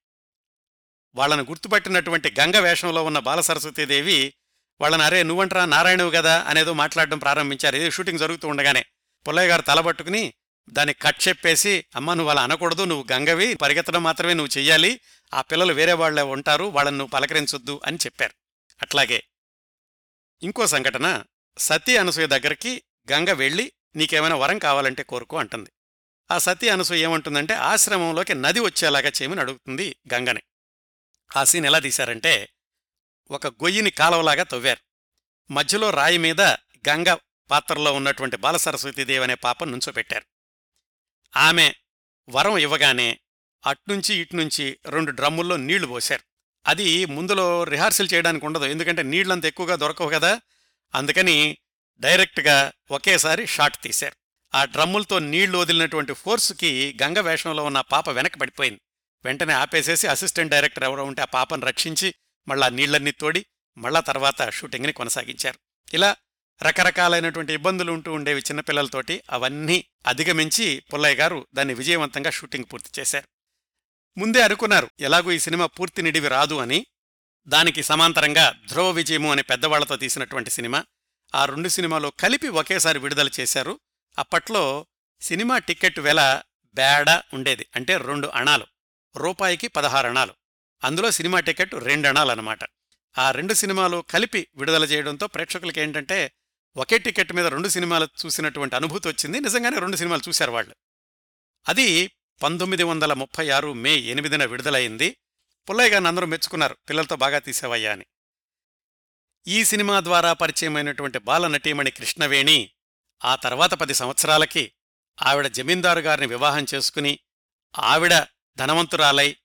వాళ్ళను గుర్తుపట్టినటువంటి గంగ వేషంలో ఉన్న బాలసరస్వతీదేవి వాళ్ళని అరే నువ్వంట్రా నారాయణవు కదా అనేదో మాట్లాడడం ప్రారంభించారు. ఇది షూటింగ్ జరుగుతూ ఉండగానే పుల్లయ్య గారు తలబట్టుకుని దాన్ని కట్ చెప్పేసి అమ్మ నువ్వు అలా అనకూడదు నువ్వు గంగవి పరిగెత్తడం మాత్రమే నువ్వు చెయ్యాలి ఆ పిల్లలు వేరే వాళ్ళే ఉంటారు వాళ్ళని నువ్వు పలకరించొద్దు అని చెప్పారు. అట్లాగే ఇంకో సంఘటన సతీ అనసూయ దగ్గరికి గంగ వెళ్ళి నీకేమైనా వరం కావాలంటే కోరుకో అంటుంది. ఆ సతీ అనసూయ ఏమంటుందంటే ఆశ్రమంలోకి నది వచ్చేలాగా చేయమని అడుగుతుంది గంగని. ఆ సీన్ ఎలా తీశారంటే ఒక గొయ్యిని కాలవలాగా తవ్వారు. మధ్యలో రాయి మీద గంగ పాత్రలో ఉన్నటువంటి బాలసరస్వతీదేవి అనే పాప నుంచోపెట్టారు. ఆమె వరం ఇవ్వగానే అట్నుంచి ఇట్నుంచి రెండు డ్రమ్ముల్లో నీళ్ళు పోశారు. అది ముందులో రిహార్సల్ చేయడానికి ఉండదు ఎందుకంటే నీళ్ళంత ఎక్కువగా దొరకవు కదా అందుకని డైరెక్ట్గా ఒకేసారి షాట్ తీశారు. ఆ డ్రమ్ములతో నీళ్ళు వదిలినటువంటి ఫోర్స్కి గంగ వేషంలో ఉన్న పాప వెనక పడిపోయింది. వెంటనే ఆపేసేసి అసిస్టెంట్ డైరెక్టర్ ఎవరో ఉంటే ఆ పాపను రక్షించి మళ్ళా నీళ్ళన్నీ తోడి మళ్ళా తర్వాత షూటింగ్ని కొనసాగించారు. ఇలా రకరకాలైనటువంటి ఇబ్బందులు ఉంటూ ఉండేవి చిన్నపిల్లలతోటి అవన్నీ అధిగమించి పుల్లయ్య గారు దాన్ని విజయవంతంగా షూటింగ్ పూర్తి చేశారు. ముందే అనుకున్నారు ఎలాగూ ఈ సినిమా పూర్తి నిడివి రాదు అని. దానికి సమాంతరంగా ధ్రువ విజయము అనే పెద్దవాళ్ళతో తీసినటువంటి సినిమా ఆ రెండు సినిమాలు కలిపి ఒకేసారి విడుదల చేశారు. అప్పట్లో సినిమా టిక్కెట్ వెల బేడ ఉండేది. అంటే రెండు అణాలు. రూపాయికి పదహారు అణాలు. అందులో సినిమా టికెట్ రెండణాలన్నమాట ఆ రెండు సినిమాలు కలిపి విడుదల చేయడంతో ప్రేక్షకులకి ఏంటంటే ఒకే టికెట్ మీద రెండు సినిమాలు చూసినటువంటి అనుభూతి వచ్చింది. నిజంగానే రెండు సినిమాలు చూశారు వాళ్ళు. అది పంతొమ్మిది వందల ముప్పై ఆరు మే ఎనిమిదిన విడుదలైంది. పుల్లయ్య గారిని అందరూ మెచ్చుకున్నారు. పిల్లలతో బాగా తీసేవయ్యా అని. ఈ సినిమా ద్వారా పరిచయమైనటువంటి బాల నటీమణి కృష్ణవేణి ఆ తర్వాత పది సంవత్సరాలకి ఆవిడ జమీందారు గారిని వివాహం చేసుకుని ఆవిడ ధనవంతురాలై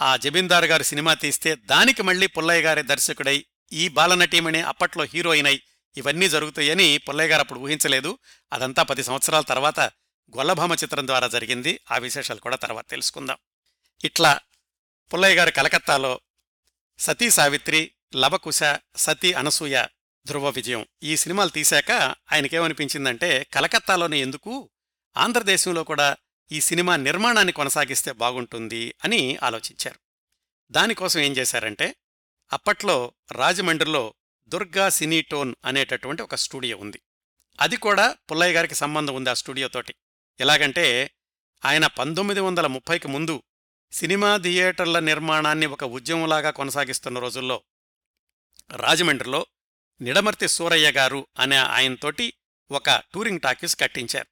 ఆ జమీందారు గారు సినిమా తీస్తే దానికి మళ్ళీ పుల్లయ్య గారి దర్శకుడై ఈ బాలనటీమణి అప్పట్లో హీరోయిన్. అయి ఇవన్నీ జరుగుతాయని పుల్లయ్య గారు అప్పుడు ఊహించలేదు. అదంతా పది సంవత్సరాల తర్వాత గొల్లభామ చిత్రం ద్వారా జరిగింది. ఆ విశేషాలు కూడా తర్వాత తెలుసుకుందాం. ఇట్లా పుల్లయ్య గారు కలకత్తాలో సతీ సావిత్రి లవకుశ సతీ అనసూయ ధ్రువ విజయం. ఈ సినిమాలు తీశాక ఆయనకేమనిపించిందంటే కలకత్తాలోనే ఎందుకు? ఆంధ్రదేశంలో కూడా ఈ సినిమా నిర్మాణాన్ని కొనసాగిస్తే బాగుంటుంది అని ఆలోచించారు. దానికోసం ఏం చేశారంటే అప్పట్లో రాజమండ్రిలో దుర్గా సినీటోన్ అనేటటువంటి ఒక స్టూడియో ఉంది. అది కూడా పుల్లయ్య గారికి సంబంధం ఉంది ఆ స్టూడియోతోటి ఎలాగంటే ఆయన పంతొమ్మిది వందల ముప్పైకి ముందు సినిమా థియేటర్ల నిర్మాణాన్ని ఒక ఉద్యమంలాగా కొనసాగిస్తున్న రోజుల్లో రాజమండ్రిలో నిడమర్తి సూరయ్య గారు అనే ఆయనతోటి ఒక టూరింగ్ టాకీస్ కట్టించారు.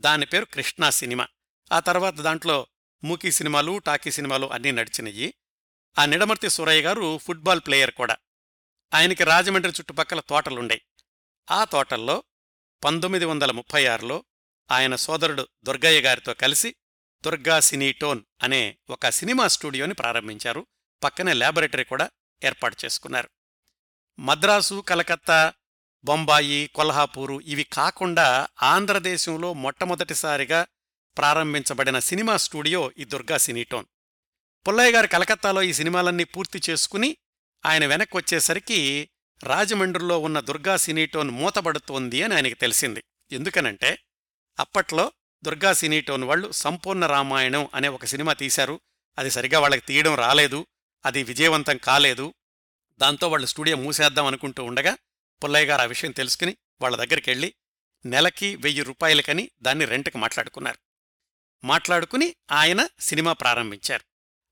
దాని పేరు కృష్ణా సినిమా. ఆ తర్వాత దాంట్లో మూకీ సినిమాలు టాకీ సినిమాలు అన్నీ నడిచినయి. ఆ నిడమర్తి సూరయ్య గారు ఫుట్బాల్ ప్లేయర్ కూడా. ఆయనకి రాజమండ్రి చుట్టుపక్కల తోటలుండే ఆ తోటల్లో పంతొమ్మిది వందల ముప్పై ఆరులో ఆయన సోదరుడు దుర్గయ్య గారితో కలిసి దుర్గా సినీటోన్ అనే ఒక సినిమా స్టూడియోని ప్రారంభించారు. పక్కనే ల్యాబొరేటరీ కూడా ఏర్పాటు చేసుకున్నారు. మద్రాసు కలకత్తా బొంబాయి కొల్హాపూరు ఇవి కాకుండా ఆంధ్రదేశంలో మొట్టమొదటిసారిగా ప్రారంభించబడిన సినిమా స్టూడియో ఈ దుర్గా సినీటోన్ పుల్లయ్య గారు కలకత్తాలో ఈ సినిమాలన్నీ పూర్తి చేసుకుని ఆయన వెనక్కి వచ్చేసరికి రాజమండ్రిలో ఉన్న దుర్గా సినీటోన్ మూతబడుతోంది అని ఆయనకి తెలిసింది. ఎందుకనంటే అప్పట్లో దుర్గా సినీటోన్ వాళ్ళు సంపూర్ణ రామాయణం అనే ఒక సినిమా తీశారు. అది సరిగా వాళ్ళకి తీయడం రాలేదు. అది విజయవంతం కాలేదు. దాంతో వాళ్ళు స్టూడియో మూసేద్దాం అనుకుంటూ ఉండగా పుల్లయ్య గారు ఆ విషయం తెలుసుకుని వాళ్ళ దగ్గరికి వెళ్ళి నెలకి వెయ్యి రూపాయలకని దాన్ని రెంట్కి మాట్లాడుకున్నారు. మాట్లాడుకుని ఆయన సినిమా ప్రారంభించారు.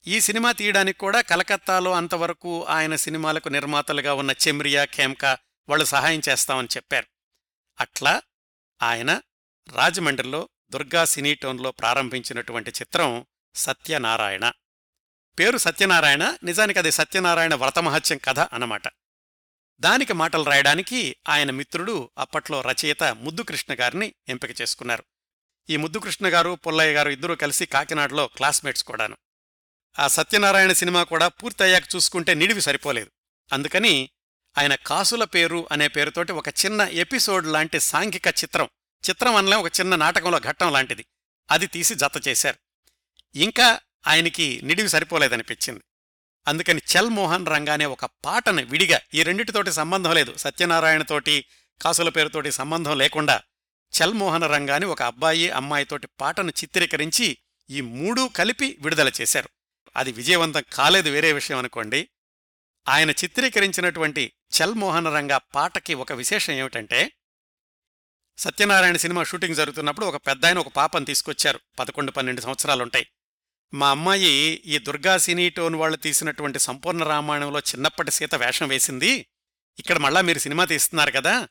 ఈ సినిమా తీయడానికి కూడా కలకత్తాలో అంతవరకు ఆయన సినిమాలకు నిర్మాతలుగా ఉన్న చెమ్రియా ఖేమ్కా వాళ్ళు సహాయం చేస్తామని చెప్పారు. అట్లా ఆయన రాజమండ్రిలో దుర్గా సినీటోన్లో ప్రారంభించినటువంటి చిత్రం సత్యనారాయణ. పేరు సత్యనారాయణ నిజానికి అది సత్యనారాయణ వ్రతమహత్యం కథ అన్నమాట. దానికి మాటలు రాయడానికి ఆయన మిత్రుడు అప్పట్లో రచయిత ముద్దుకృష్ణ గారిని ఎంపిక చేసుకున్నారు. ఈ ముద్దుకృష్ణ గారు పుల్లయ్య గారు ఇద్దరూ కలిసి కాకినాడలో క్లాస్మేట్స్ కూడాను. ఆ సత్యనారాయణ సినిమా కూడా పూర్తయ్యాక చూసుకుంటే నిడివి సరిపోలేదు. అందుకని ఆయన కాసుల పేరు అనే పేరుతోటి ఒక చిన్న ఎపిసోడ్ లాంటి సాంఘిక చిత్రం చిత్రం అనలే ఒక చిన్న నాటకంలో ఘట్టం లాంటిది. అది తీసి జత చేశారు. ఇంకా ఆయనకి నిడివి సరిపోలేదనిపించింది. అందుకని చల్ మోహన్ రంగానే ఒక పాటను విడిగా ఈ రెండిటితోటి సంబంధం లేదు. సత్యనారాయణతోటి కాసుల పేరుతోటి సంబంధం లేకుండా చల్ మోహన రంగాని ఒక అబ్బాయి అమ్మాయితోటి పాటను చిత్రీకరించి ఈ మూడూ కలిపి విడుదల చేశారు. అది విజయవంతం కాలేదు వేరే విషయం అనుకోండి. ఆయన చిత్రీకరించినటువంటి చల్ మోహన రంగా పాటకి ఒక విశేషం ఏమిటంటే సత్యనారాయణ సినిమా షూటింగ్ జరుగుతున్నప్పుడు ఒక పెద్దాయన ఒక పాపను తీసుకొచ్చారు. పదకొండు పన్నెండు సంవత్సరాలుంటాయి. మా అమ్మాయి ఈ దుర్గా సినీ టోన్ వాళ్ళు తీసినటువంటి సంపూర్ణ రామాయణంలో చిన్నప్పటి సీత వేషం వేసింది. ఇక్కడ మళ్ళా మీరు సినిమా తీస్తున్నారు కదా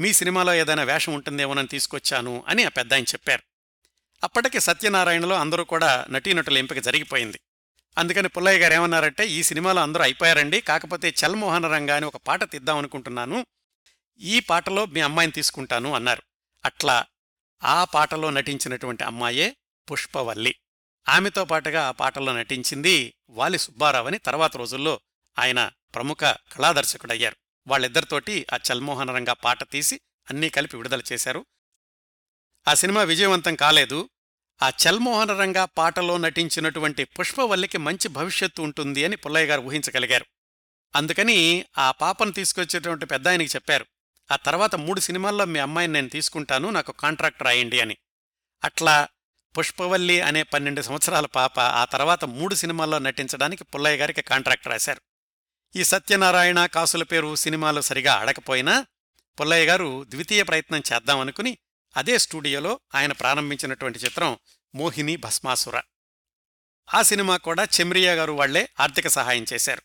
మీ సినిమాలో ఏదైనా వేషం ఉంటుందేమోనని తీసుకొచ్చాను అని ఆ పెద్ద ఆయన చెప్పారు. అప్పటికి సత్యనారాయణలో అందరూ కూడా నటీనటుల ఎంపిక జరిగిపోయింది. అందుకని పుల్లయ్య గారు ఏమన్నారంటే ఈ సినిమాలో అందరూ అయిపోయారండి కాకపోతే చల్మోహన రంగా అని ఒక పాట తీద్దాం అనుకుంటున్నాను. ఈ పాటలో మీ అమ్మాయిని తీసుకుంటాను అన్నారు. అట్లా ఆ పాటలో నటించినటువంటి అమ్మాయే పుష్పవల్లి. ఆమెతో పాటుగా ఆ పాటల్లో నటించింది వాలి సుబ్బారావు అని తర్వాత రోజుల్లో ఆయన ప్రముఖ కళాదర్శకుడయ్యారు. వాళ్ళిద్దరితోటి ఆ చల్మోహన రంగా పాట తీసి అన్నీ కలిపి విడుదల చేశారు. ఆ సినిమా విజయవంతం కాలేదు. ఆ చల్మోహన రంగా పాటలో నటించినటువంటి పుష్పవల్లికి మంచి భవిష్యత్తు ఉంటుంది అని పుల్లయ్య గారు ఊహించగలిగారు. అందుకని ఆ పాపను తీసుకొచ్చేటువంటి పెద్ద ఆయనకి చెప్పారు. ఆ తర్వాత మూడు సినిమాల్లో మీ అమ్మాయిని నేను తీసుకుంటాను నాకు కాంట్రాక్ట్ రాయండి అని. అట్లా పుష్పవల్లి అనే పన్నెండు సంవత్సరాల పాప ఆ తర్వాత మూడు సినిమాల్లో నటించడానికి పుల్లయ్య గారికి కాంట్రాక్ట్ రాశారు. ఈ సత్యనారాయణ కాసుల పేరు సినిమాలు సరిగా ఆడకపోయినా పుల్లయ్య గారు ద్వితీయ ప్రయత్నం చేద్దామనుకుని అదే స్టూడియోలో ఆయన ప్రారంభించినటువంటి చిత్రం మోహిని భస్మాసుర. ఆ సినిమా కూడా చెమ్రియా గారు వాళ్ళే ఆర్థిక సహాయం చేశారు.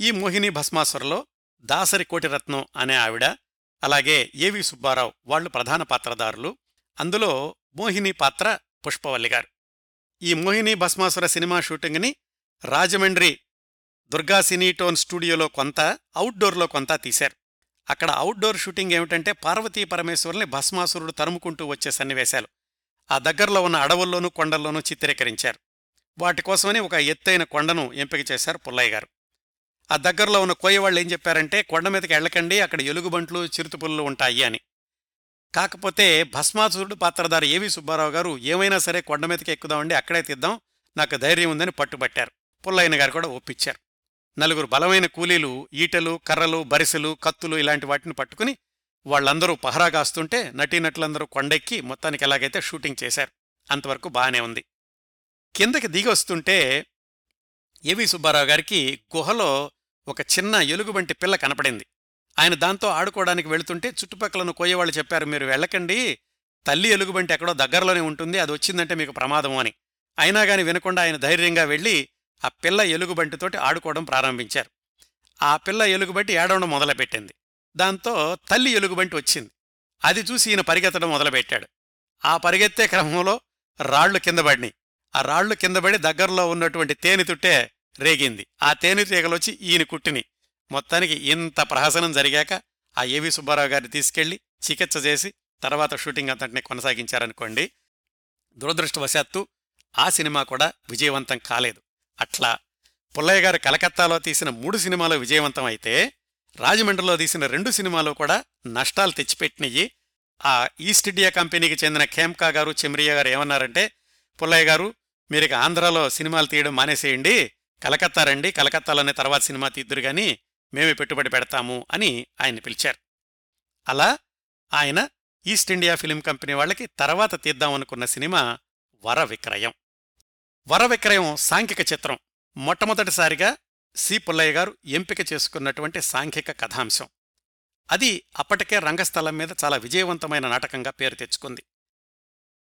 ఈ మోహిని భస్మాసురలో దాసరి కోటిరత్నం అనే ఆవిడ అలాగే ఏవి సుబ్బారావు వాళ్ళు ప్రధాన పాత్రదారులు అందులో మోహిని పాత్ర పుష్పవల్లి గారు. ఈ మోహిని భస్మాసుర సినిమా షూటింగ్ని రాజమండ్రి దుర్గా సినీటోన్ స్టూడియోలో కొంత అవుట్డోర్లో కొంత తీశారు. అక్కడ అవుట్డోర్ షూటింగ్ ఏమిటంటే పార్వతీ పరమేశ్వరుల్ని భస్మాసురుడు తరుముకుంటూ వచ్చే సన్నివేశాలు. ఆ దగ్గరలో ఉన్న అడవుల్లోనూ కొండల్లోనూ చిత్రీకరించారు. వాటి కోసమని ఒక ఎత్తైన కొండను ఎంపిక చేశారు పుల్లయ్య గారు. ఆ దగ్గరలో ఉన్న కోయవాళ్ళు ఏం చెప్పారంటే కొండ మీదకి వెళ్ళకండి అక్కడ ఎలుగుబంట్లు చిరుతుపుల్లు ఉంటాయి అని. కాకపోతే భస్మాసురుడు పాత్రధారి ఏవి సుబ్బారావు గారు ఏమైనా సరే కొండ మీదకి ఎక్కుదామండి అక్కడే తీద్దాం నాకు ధైర్యం ఉందని పట్టుబట్టారు. పుల్లయ్యన గారు కూడా ఒప్పించారు. నలుగురు బలమైన కూలీలు ఈటలు కర్రలు బరిసెలు కత్తులు ఇలాంటి వాటిని పట్టుకుని వాళ్ళందరూ పహరా కాస్తుంటే నటీనటులందరూ కొండెక్కి మొత్తానికి ఎలాగైతే షూటింగ్ చేశారు. అంతవరకు బాగానే ఉంది. కిందకి దిగి వస్తుంటే ఏవి సుబ్బారావు గారికి గుహలో ఒక చిన్న ఎలుగుబంటి పిల్ల కనపడింది. ఆయన దాంతో ఆడుకోవడానికి వెళుతుంటే చుట్టుపక్కలను కోయేవాళ్ళు చెప్పారు మీరు వెళ్ళకండి. తల్లి ఎలుగుబంటి ఎక్కడో దగ్గరలోనే ఉంటుంది. అది వచ్చిందంటే మీకు ప్రమాదం అని. అయినా గాని వినకుండా ఆయన ధైర్యంగా వెళ్ళి ఆ పిల్ల ఎలుగుబంటితోటి ఆడుకోవడం ప్రారంభించారు. ఆ పిల్ల ఎలుగుబంటి ఏడవడం మొదలుపెట్టింది. దాంతో తల్లి ఎలుగుబంటి వచ్చింది. అది చూసి ఈయన పరిగెత్తడం మొదలుపెట్టాడు. ఆ పరిగెత్తే క్రమంలో రాళ్ళు కిందపడినాయి ఆ రాళ్ళు కిందపడి దగ్గరలో ఉన్నటువంటి తేనెతుట్టే రేగింది. ఆ తేనెతీగలొచ్చి ఈయన కుట్టిని. మొత్తానికి ఇంత ప్రహసనం జరిగాక ఆ ఏవి సుబ్బారావు గారిని తీసుకెళ్ళి చికిత్స చేసి తర్వాత షూటింగ్ అంతటిని కొనసాగించారనుకోండి దురదృష్టవశాత్తు ఆ సినిమా కూడా విజయవంతం కాలేదు. అట్లా పుల్లయ్య గారు కలకత్తాలో తీసిన మూడు సినిమాలు విజయవంతం అయితే రాజమండ్రిలో తీసిన రెండు సినిమాలు కూడా నష్టాలు తెచ్చిపెట్టినయ్యి ఆ ఈస్ట్ ఇండియా కంపెనీకి చెందిన ఖేమ్కా గారు చెమ్రియా గారు ఏమన్నారంటే పుల్లయ్య గారు మీరు ఆంధ్రాలో సినిమాలు తీయడం మానేసేయండి కలకత్తా రండి కలకత్తాలోనే తర్వాత సినిమా తీద్దురు కానీ మేమే పెట్టుబడి పెడతాము అని ఆయన పిలిచారు. అలా ఆయన ఈస్ట్ ఇండియా ఫిలిం కంపెనీ వాళ్ళకి తర్వాత తీద్దామనుకున్న సినిమా వర విక్రయం. వర విక్రయం సాంఘిక చిత్రం. మొట్టమొదటిసారిగా సి పుల్లయ్య గారు ఎంపిక చేసుకున్నటువంటి సాంఘిక కథాంశం. అది అప్పటికే రంగస్థలం మీద చాలా విజయవంతమైన నాటకంగా పేరు తెచ్చుకుంది.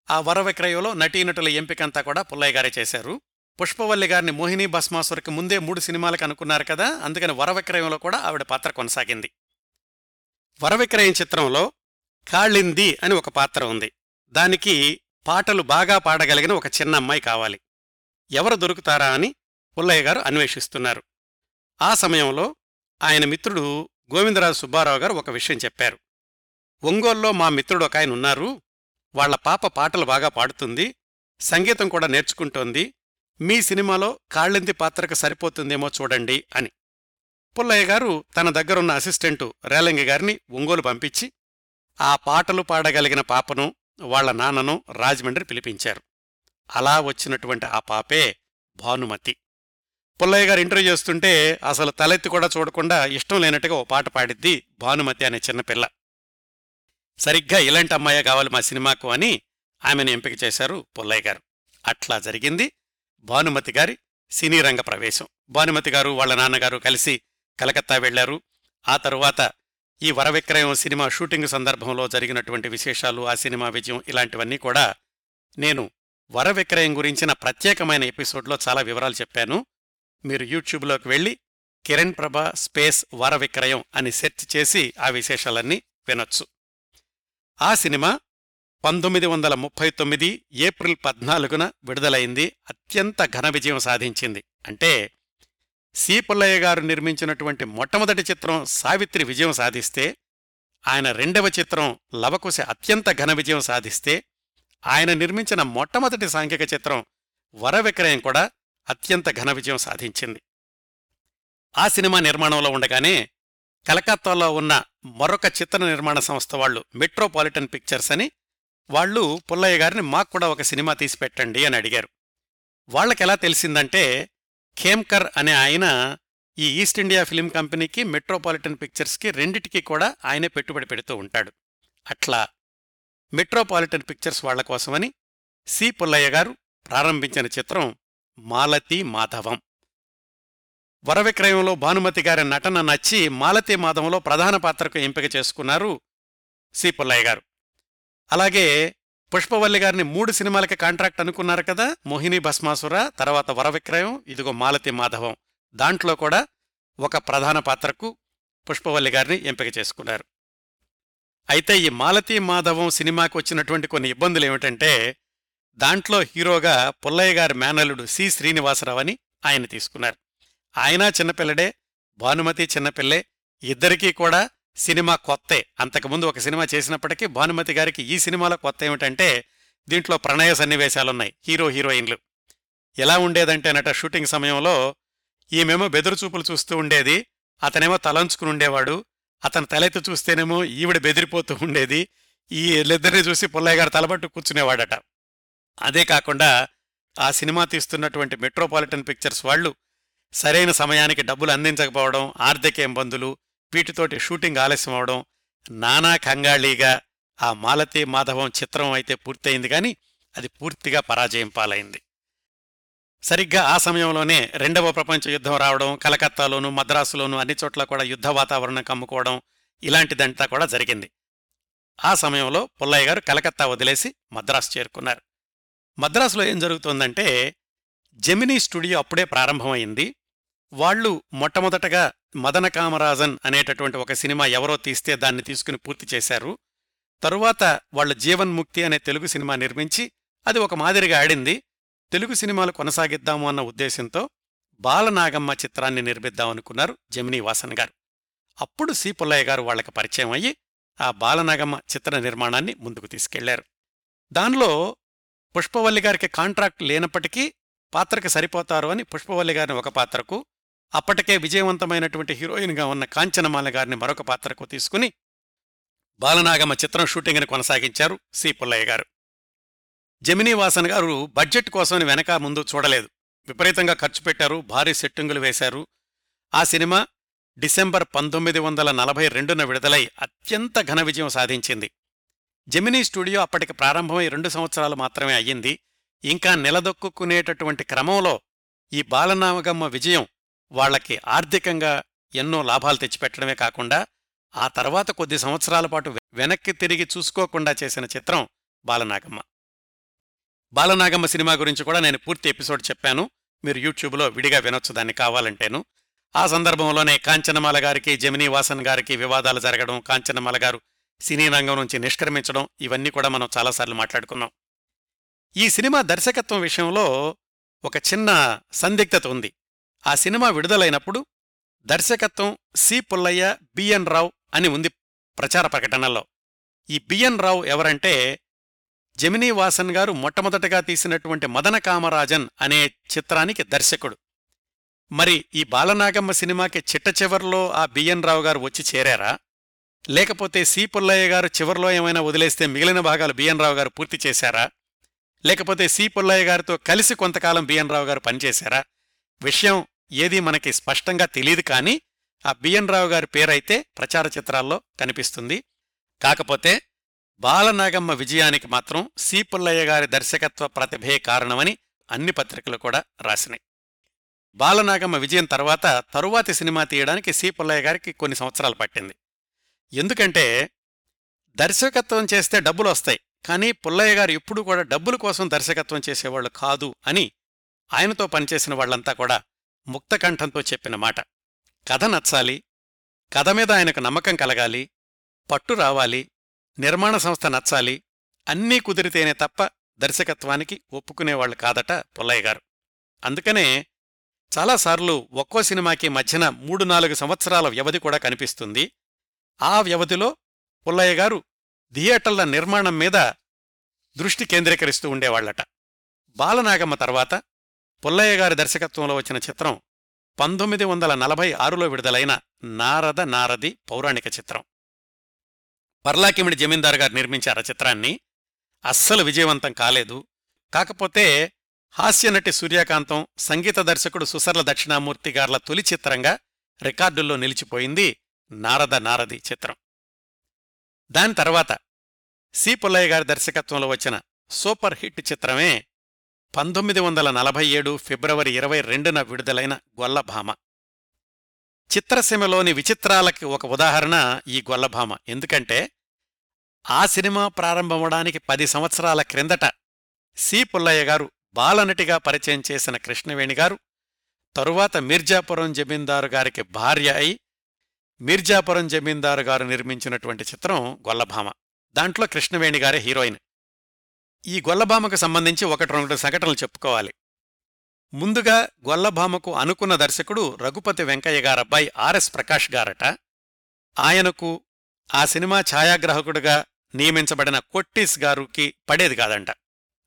ఆ వర విక్రయంలో నటీనటుల ఎంపికంతా కూడా పుల్లయ్య గారే చేశారు. పుష్పవల్లి గారిని మోహిని భస్మాసురికి ముందే మూడు సినిమాలకు అనుకున్నారు కదా అందుకని వర విక్రయంలో కూడా ఆవిడ పాత్ర కొనసాగింది. వరవిక్రయం చిత్రంలో కాళింది అని ఒక పాత్ర ఉంది. దానికి పాటలు బాగా పాడగలిగిన ఒక చిన్న అమ్మాయి కావాలి. ఎవరు దొరుకుతారా అని పుల్లయ్య గారు అన్వేషిస్తున్నారు. ఆ సమయంలో ఆయన మిత్రుడు గోవిందరాజు సుబ్బారావు గారు ఒక విషయం చెప్పారు. ఒంగోల్లో మా మిత్రుడు ఒక ఆయన ఉన్నారు. వాళ్ళ పాప పాటలు బాగా పాడుతుంది. సంగీతం కూడా నేర్చుకుంటోంది. మీ సినిమాలో కాళ్ళెంతి పాత్రకు సరిపోతుందేమో చూడండి అని. పుల్లయ్య గారు తన దగ్గరున్న అసిస్టెంటు రేలంగి గారిని ఒంగోలు పంపించి ఆ పాటలు పాడగలిగిన పాపను వాళ్ళ నాన్నను రాజమండ్రి పిలిపించారు. అలా వచ్చినటువంటి ఆ పాపే భానుమతి. పుల్లయ్య గారు ఇంటర్వ్యూ చేస్తుంటే అసలు తలెత్తి కూడా చూడకుండా ఇష్టం లేనట్టుగా ఓ పాట పాడిద్ది భానుమతి అనే చిన్నపిల్ల సరిగ్గా ఇలాంటి అమ్మాయే కావాలి మా సినిమాకు అని ఆమెను ఎంపిక చేశారు పుల్లయ్య గారు. అట్లా జరిగింది. భానుమతి గారి సినీ రంగ ప్రవేశం. భానుమతి గారు వాళ్ళ నాన్నగారు కలిసి కలకత్తా వెళ్ళారు ఆ తరువాత ఈ వరవిక్రయం సినిమా షూటింగ్ సందర్భంలో జరిగినటువంటి విశేషాలు ఆ సినిమా విజయం ఇలాంటివన్నీ కూడా నేను వరవిక్రయం గురించిన ప్రత్యేకమైన ఎపిసోడ్లో చాలా వివరాలు చెప్పాను. మీరు యూట్యూబ్లోకి వెళ్ళి కిరణ్ ప్రభ స్పేస్ వర విక్రయం అని సెర్చ్ చేసి ఆ విశేషాలన్నీ వినొచ్చు. ఆ సినిమా పంతొమ్మిది వందల ముప్పై తొమ్మిది ఏప్రిల్ పద్నాలుగున విడుదలైంది. అత్యంత ఘన విజయం సాధించింది. అంటే సి పుల్లయ్య గారు నిర్మించినటువంటి మొట్టమొదటి చిత్రం సావిత్రి విజయం సాధిస్తే ఆయన రెండవ చిత్రం లవకుశ అత్యంత ఘన విజయం సాధిస్తే ఆయన నిర్మించిన మొట్టమొదటి సాంఘిక చిత్రం వర విక్రయం కూడా అత్యంత ఘన విజయం సాధించింది. ఆ సినిమా నిర్మాణంలో ఉండగానే కలకత్తాలో ఉన్న మరొక చిత్ర నిర్మాణ సంస్థ వాళ్ళు మెట్రోపాలిటన్ పిక్చర్స్ అని వాళ్ళు పుల్లయ్య గారిని మాకు కూడా ఒక సినిమా తీసి పెట్టండి అని అడిగారు. వాళ్ళకెలా తెలిసిందంటే ఖేమ్కర్ అనే ఆయన ఈ ఈస్ట్ ఇండియా ఫిలిం కంపెనీకి మెట్రోపాలిటన్ పిక్చర్స్కి రెండిటికి కూడా ఆయనే పెట్టుబడి పెడుతూ ఉంటాడు. అట్లా మెట్రోపాలిటన్ పిక్చర్స్ వాళ్ళ కోసమని సి. పుల్లయ్య గారు ప్రారంభించిన చిత్రం మాలతి మాధవం. వరవిక్రయంలో భానుమతి గారి నటన నచ్చి మాలతి మాధవంలో ప్రధాన పాత్రకు ఎంపిక చేసుకున్నారు సి. పుల్లయ్య గారు. అలాగే పుష్పవల్లి గారిని మూడు సినిమాలకి కాంట్రాక్ట్ అనుకున్నారు కదా మోహిని భస్మాసుర తర్వాత వరవిక్రయం ఇదిగో మాలతి మాధవం. దాంట్లో కూడా ఒక ప్రధాన పాత్రకు పుష్పవల్లి గారిని ఎంపిక చేసుకున్నారు. అయితే ఈ మాలతి మాధవం సినిమాకి వచ్చినటువంటి కొన్ని ఇబ్బందులు ఏమిటంటే దాంట్లో హీరోగా పుల్లయ్య గారి మేనలుడు సి శ్రీనివాసరావు అని ఆయన తీసుకున్నారు. ఆయన చిన్నపిల్లడే భానుమతి చిన్నపిల్లే ఇద్దరికీ కూడా సినిమా కొత్తే. అంతకుముందు ఒక సినిమా చేసినప్పటికీ భానుమతి గారికి ఈ సినిమాలో కొత్త ఏమిటంటే దీంట్లో ప్రణయ సన్నివేశాలున్నాయి హీరో హీరోయిన్లు. ఎలా ఉండేదంటేనట షూటింగ్ సమయంలో ఈమెమో బెదురుచూపులు చూస్తూ ఉండేది అతనేమో తలంచుకుని ఉండేవాడు అతను తలెత్తి చూస్తేనేమో ఈవిడ బెదిరిపోతూ ఉండేది ఈ వీళ్ళిద్దరిని చూసి పుల్లయ్య గారు తలబట్టు కూర్చునేవాడట. అదే కాకుండా ఆ సినిమా తీస్తున్నటువంటి మెట్రోపాలిటన్ పిక్చర్స్ వాళ్ళు సరైన సమయానికి డబ్బులు అందించకపోవడం ఆర్థిక ఇబ్బందులు వీటితోటి షూటింగ్ ఆలస్యం అవడం నానా కంగాళీగా ఆ మాలతి మాధవం చిత్రం అయితే పూర్తయింది కానీ అది పూర్తిగా పరాజయం పాలైంది. సరిగ్గా ఆ సమయంలోనే రెండవ ప్రపంచ యుద్ధం రావడం కలకత్తాలోను మద్రాసులోను అన్ని చోట్ల కూడా యుద్ధ వాతావరణం కమ్ముకోవడం ఇలాంటిదంతా కూడా జరిగింది. ఆ సమయంలో పుల్లయ్య గారు కలకత్తా వదిలేసి మద్రాసు చేరుకున్నారు. మద్రాసులో ఏం జరుగుతోందంటే జెమినీ స్టూడియో అప్పుడే ప్రారంభమైంది. వాళ్ళు మొట్టమొదటగా మదన కామరాజన్ అనేటటువంటి ఒక సినిమా ఎవరో తీస్తే దాన్ని తీసుకుని పూర్తి చేశారు. తరువాత వాళ్ళు జీవన్ముక్తి అనే తెలుగు సినిమా నిర్మించి అది ఒక మాదిరిగా ఆడింది. తెలుగు సినిమాలు కొనసాగిద్దాము అన్న ఉద్దేశంతో బాలనాగమ్మ చిత్రాన్ని నిర్మిద్దామనుకున్నారు జమినీ వాసన్ గారు. అప్పుడు సి పుల్లయ్య గారు వాళ్ళకు పరిచయం అయ్యి ఆ బాలనాగమ్మ చిత్ర నిర్మాణాన్ని ముందుకు తీసుకెళ్ళారు. దానిలో పుష్పవల్లి గారికి కాంట్రాక్ట్ లేనప్పటికీ పాత్రకు సరిపోతారు అని పుష్పవల్లి గారిని ఒక పాత్రకు అప్పటికే విజయవంతమైనటువంటి హీరోయిన్గా ఉన్న కాంచనమాల గారిని మరొక పాత్రకు తీసుకుని బాలనాగమ్మ చిత్రం షూటింగ్ని కొనసాగించారు సి పుల్లయ్య గారు. జమినీ వాసన్ గారు బడ్జెట్ కోసం వెనక ముందు చూడలేదు. విపరీతంగా ఖర్చు పెట్టారు భారీ సెట్టింగులు వేశారు. ఆ సినిమా డిసెంబర్ పంతొమ్మిది వందల నలభై రెండున విడుదలై అత్యంత ఘన విజయం సాధించింది. జెమినీ స్టూడియో అప్పటికి ప్రారంభమై రెండు సంవత్సరాలు మాత్రమే అయ్యింది. ఇంకా నిలదొక్కునేటటువంటి క్రమంలో ఈ బాలనాగమ్మ విజయం వాళ్ళకి ఆర్థికంగా ఎన్నో లాభాలు తెచ్చిపెట్టడమే కాకుండా ఆ తర్వాత కొద్ది సంవత్సరాల పాటు వెనక్కి తిరిగి చూసుకోకుండా చేసిన చిత్రం బాలనాగమ్మ. బాలనాగమ్మ సినిమా గురించి కూడా నేను పూర్తి ఎపిసోడ్ చెప్పాను. మీరు యూట్యూబ్లో విడిగా వినొచ్చు దాన్ని కావాలంటేను. ఆ సందర్భంలోనే కాంచనమాల గారికి జమినీ వాసన్ గారికి వివాదాలు జరగడం కాంచనమాల గారు సినీ రంగం నుంచి నిష్క్రమించడం ఇవన్నీ కూడా మనం చాలాసార్లు మాట్లాడుకున్నాం. ఈ సినిమా దర్శకత్వం విషయంలో ఒక చిన్న సందిగ్ధత ఉంది. ఆ సినిమా విడుదలైనప్పుడు దర్శకత్వం సి పుల్లయ్య బిఎన్ రావు అని ఉంది ప్రచార ప్రకటనలో ఈ బిఎన్ రావు ఎవరంటే జమినీ వాసన్ గారు మొట్టమొదటగా తీసినటువంటి మదన కామరాజన్ అనే చిత్రానికి దర్శకుడు. మరి ఈ బాలనాగమ్మ సినిమాకి చిట్ట చివర్లో ఆ బిఎన్ రావు గారు వచ్చి చేరారా? లేకపోతే సి పుల్లయ్య గారు చివర్లో ఏమైనా వదిలేస్తే మిగిలిన భాగాలు బిఎన్ రావు గారు పూర్తి చేశారా? లేకపోతే సి పుల్లయ్య గారితో కలిసి కొంతకాలం బిఎన్ రావు గారు పనిచేశారా? విషయం ఏదీ మనకి స్పష్టంగా తెలియదు కానీ ఆ బిఎన్ రావు గారి పేరైతే ప్రచార చిత్రాల్లో కనిపిస్తుంది. కాకపోతే బాలనాగమ్మ విజయానికి మాత్రం సి పుల్లయ్య గారి దర్శకత్వ ప్రతిభే కారణమని అన్ని పత్రికలు కూడా రాసినాయి. బాలనాగమ్మ విజయం తర్వాత తరువాతి సినిమా తీయడానికి సి పుల్లయ్య గారికి కొన్ని సంవత్సరాలు పట్టింది. ఎందుకంటే దర్శకత్వం చేస్తే డబ్బులు వస్తాయి కానీ పుల్లయ్య గారు ఎప్పుడూ కూడా డబ్బుల కోసం దర్శకత్వం చేసేవాళ్ళు కాదు అని ఆయనతో పనిచేసిన వాళ్ళంతా కూడా ముక్తకంఠంతో చెప్పిన మాట. కథ నచ్చాలి కథ మీద ఆయనకు నమ్మకం కలగాలి పట్టు రావాలి నిర్మాణ సంస్థ నచ్చాలి అన్నీ కుదిరితేనే తప్ప దర్శకత్వానికి ఒప్పుకునేవాళ్ళు కాదట పుల్లయ్య గారు. అందుకనే చాలాసార్లు ఒక్కో సినిమాకి మధ్యన మూడు నాలుగు సంవత్సరాల వ్యవధి కూడా కనిపిస్తుంది. ఆ వ్యవధిలో పుల్లయ్య గారు థియేటర్ల నిర్మాణం మీద దృష్టి కేంద్రీకరిస్తూ ఉండేవాళ్ళట బాలనాగమ్మ తర్వాత పుల్లయ్య గారి దర్శకత్వంలో వచ్చిన చిత్రం పంతొమ్మిది వందల నలభై ఆరులో విడుదలైన నారద నారది పౌరాణిక చిత్రం. పర్లాకిమిడి జమీందార్ గారు నిర్మించారు ఆ చిత్రాన్ని. అస్సలు విజయవంతం కాలేదు. కాకపోతే హాస్యనటి సూర్యకాంతం సంగీత దర్శకుడు సుసర్ల దక్షిణామూర్తి గార్ల తొలి చిత్రంగా రికార్డుల్లో నిలిచిపోయింది నారద నారది చిత్రం. దాని తర్వాత సి. పుల్లయ్య గారి దర్శకత్వంలో వచ్చిన సూపర్ హిట్ చిత్రమే పంతొమ్మిది వందల నలభై ఏడు ఫిబ్రవరి ఇరవై రెండున విడుదలైన గొల్లభామ. చిత్రసీమలోని విచిత్రాలకి ఒక ఉదాహరణ ఈ గొల్లభామ. ఎందుకంటే ఆ సినిమా ప్రారంభమవడానికి పది సంవత్సరాల క్రిందట సి. పుల్లయ్య గారు బాలనటిగా పరిచయం చేసిన కృష్ణవేణి గారు తరువాత మిర్జాపురం జమీందారు గారికి భార్య అయి మీర్జాపురం జమీందారు గారు నిర్మించినటువంటి చిత్రం గొల్లభామ. దాంట్లో కృష్ణవేణి గారే హీరోయిన్. ఈ గొల్లభామకు సంబంధించి ఒకటి రెండు సంఘటనలు చెప్పుకోవాలి. ముందుగా గొల్లభామకు అనుకున్న దర్శకుడు రఘుపతి వెంకయ్య గారబ్బాయి ఆర్ఎస్ ప్రకాష్ గారట. ఆయనకు ఆ సినిమా ఛాయాగ్రాహకుడిగా నియమించబడిన కొట్టీస్ గారుకి పడేది కాదంట.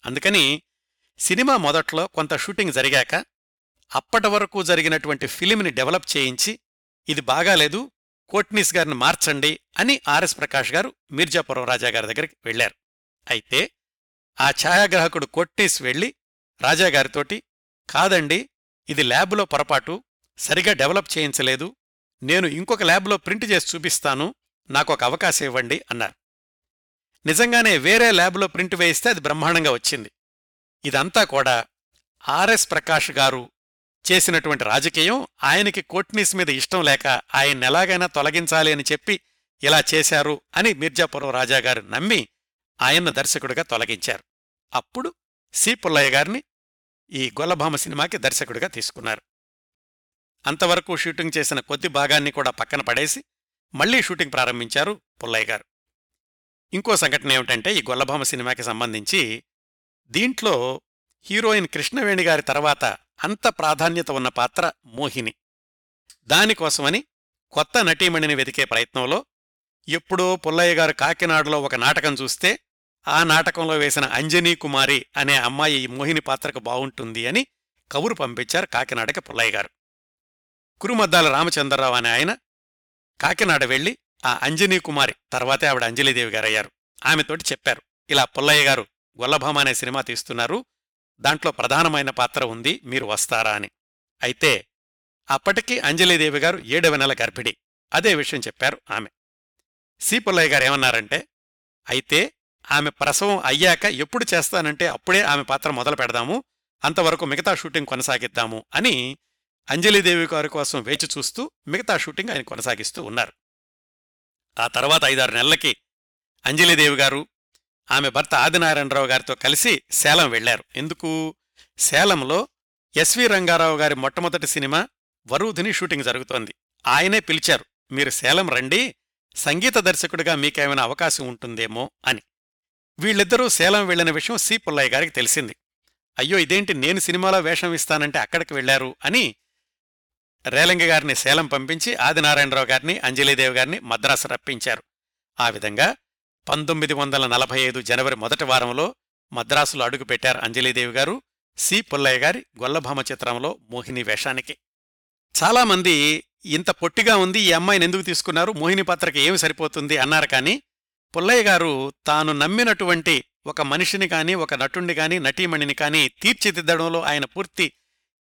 అందుకని సినిమా మొదట్లో కొంత షూటింగ్ జరిగాక అప్పటి వరకు జరిగినటువంటి ఫిలింని డెవలప్ చేయించి ఇది బాగాలేదు కోట్నీస్ గారిని మార్చండి అని ఆర్ఎస్ ప్రకాష్ గారు మీర్జాపురం రాజా గారి దగ్గరికి వెళ్ళారు అయితే ఆ ఛాయాగ్రాహకుడు కొట్టేసి వెళ్ళి రాజాగారితోటి కాదండి ఇది ల్యాబ్లో పొరపాటు సరిగా డెవలప్ చేయించలేదు నేను ఇంకొక ల్యాబ్లో ప్రింట్ చేసి చూపిస్తాను నాకొక అవకాశం ఇవ్వండి అన్నారు. నిజంగానే వేరే ల్యాబ్లో ప్రింట్ వేయిస్తే అది బ్రహ్మాండంగా వచ్చింది. ఇదంతా కూడా ఆర్ఎస్ ప్రకాష్ గారు చేసినటువంటి రాజకీయం ఆయనకి కోట్నీస్ మీద ఇష్టం లేక ఆయన ఎలాగైనా తొలగించాలి అని చెప్పి ఇలా చేశారు అని మిర్జాపురం రాజాగారు నమ్మి ఆయన్ను దర్శకుడిగా తొలగించారు. అప్పుడు సి. పుల్లయ్య గారిని ఈ గొల్లభామ సినిమాకి దర్శకుడిగా తీసుకున్నారు. అంతవరకు షూటింగ్ చేసిన కొద్ది భాగాన్ని కూడా పక్కన పడేసి మళ్ళీ షూటింగ్ ప్రారంభించారు పుల్లయ్య గారు. ఇంకో సంఘటన ఏమిటంటే ఈ గొల్లభామ సినిమాకి సంబంధించి దీంట్లో హీరోయిన్ కృష్ణవేణి గారి తర్వాత అంత ప్రాధాన్యత ఉన్న పాత్ర మోహిని. దానికోసమని కొత్త నటీమణిని వెతికే ప్రయత్నంలో ఎప్పుడో పుల్లయ్య గారు కాకినాడలో ఒక నాటకం చూస్తే ఆ నాటకంలో వేసిన అంజనీ కుమారి అనే అమ్మాయి ఈ మోహిని పాత్రకు బావుంటుంది అని కబురు పంపించారు కాకినాడకి పుల్లయ్య గారు. కురుమద్దాల రామచంద్రరావు అనే ఆయన కాకినాడ వెళ్ళి ఆ అంజనీ కుమారి తర్వాతే ఆవిడ అంజలీదేవి గారయ్యారు. ఆమెతోటి చెప్పారు ఇలా పుల్లయ్య గారు గొల్లభామ అనే సినిమా తీస్తున్నారు దాంట్లో ప్రధానమైన పాత్ర ఉంది మీరు వస్తారా అని. అయితే అప్పటికి అంజలీదేవి గారు ఏడవ నెల గర్భిణి అదే విషయం చెప్పారు ఆమె. సి పుల్లయ్య గారు ఏమన్నారంటే అయితే ఆమె ప్రసవం అయ్యాక ఎప్పుడు చేస్తానంటే అప్పుడే ఆమె పాత్ర మొదలు పెడదాము అంతవరకు మిగతా షూటింగ్ కొనసాగిద్దాము అని అంజలిదేవి గారి కోసం వేచి చూస్తూ మిగతా షూటింగ్ ఆయన కొనసాగిస్తూ ఉన్నారు. ఆ తర్వాత ఐదారు నెలలకి అంజలిదేవి గారు ఆమె భర్త ఆదినారాయణరావు గారితో కలిసి సేలం వెళ్ళారు ఎందుకు? సేలంలో ఎస్వి రంగారావు గారి మొట్టమొదటి సినిమా వరుధిని షూటింగ్ జరుగుతోంది. ఆయనే పిలిచారు మీరు సేలం రండి సంగీత దర్శకుడిగా మీకేమైనా అవకాశం ఉంటుందేమో అని. వీళ్ళిద్దరూ సేలం వెళ్ళిన విషయం సి. పుల్లయ్య గారికి తెలిసింది. అయ్యో ఇదేంటి నేను సినిమాలో వేషం ఇస్తానంటే అక్కడికి వెళ్ళారు అని రేలంగి గారిని సేలం పంపించి ఆదినారాయణరావు గారిని అంజలీదేవి గారిని మద్రాసు రప్పించారు. ఆ విధంగా పంతొమ్మిది వందల నలభై ఐదు జనవరి మొదటి వారంలో మద్రాసులో అడుగుపెట్టారు అంజలీదేవి గారు సి. పుల్లయ్య గారి గొల్లభామ చిత్రంలో మోహిని వేషానికి. చాలామంది ఇంత పొట్టిగా ఉంది ఈ అమ్మాయిని ఎందుకు తీసుకున్నారు? మోహిని పాత్రకి ఏమి సరిపోతుంది? అన్నారు కానీ పుల్లయ్య గారు తాను నమ్మినటువంటి ఒక మనిషిని కాని ఒక నటుణ్ణి కానీ నటీమణిని కాని తీర్చిదిద్దడంలో ఆయన పూర్తి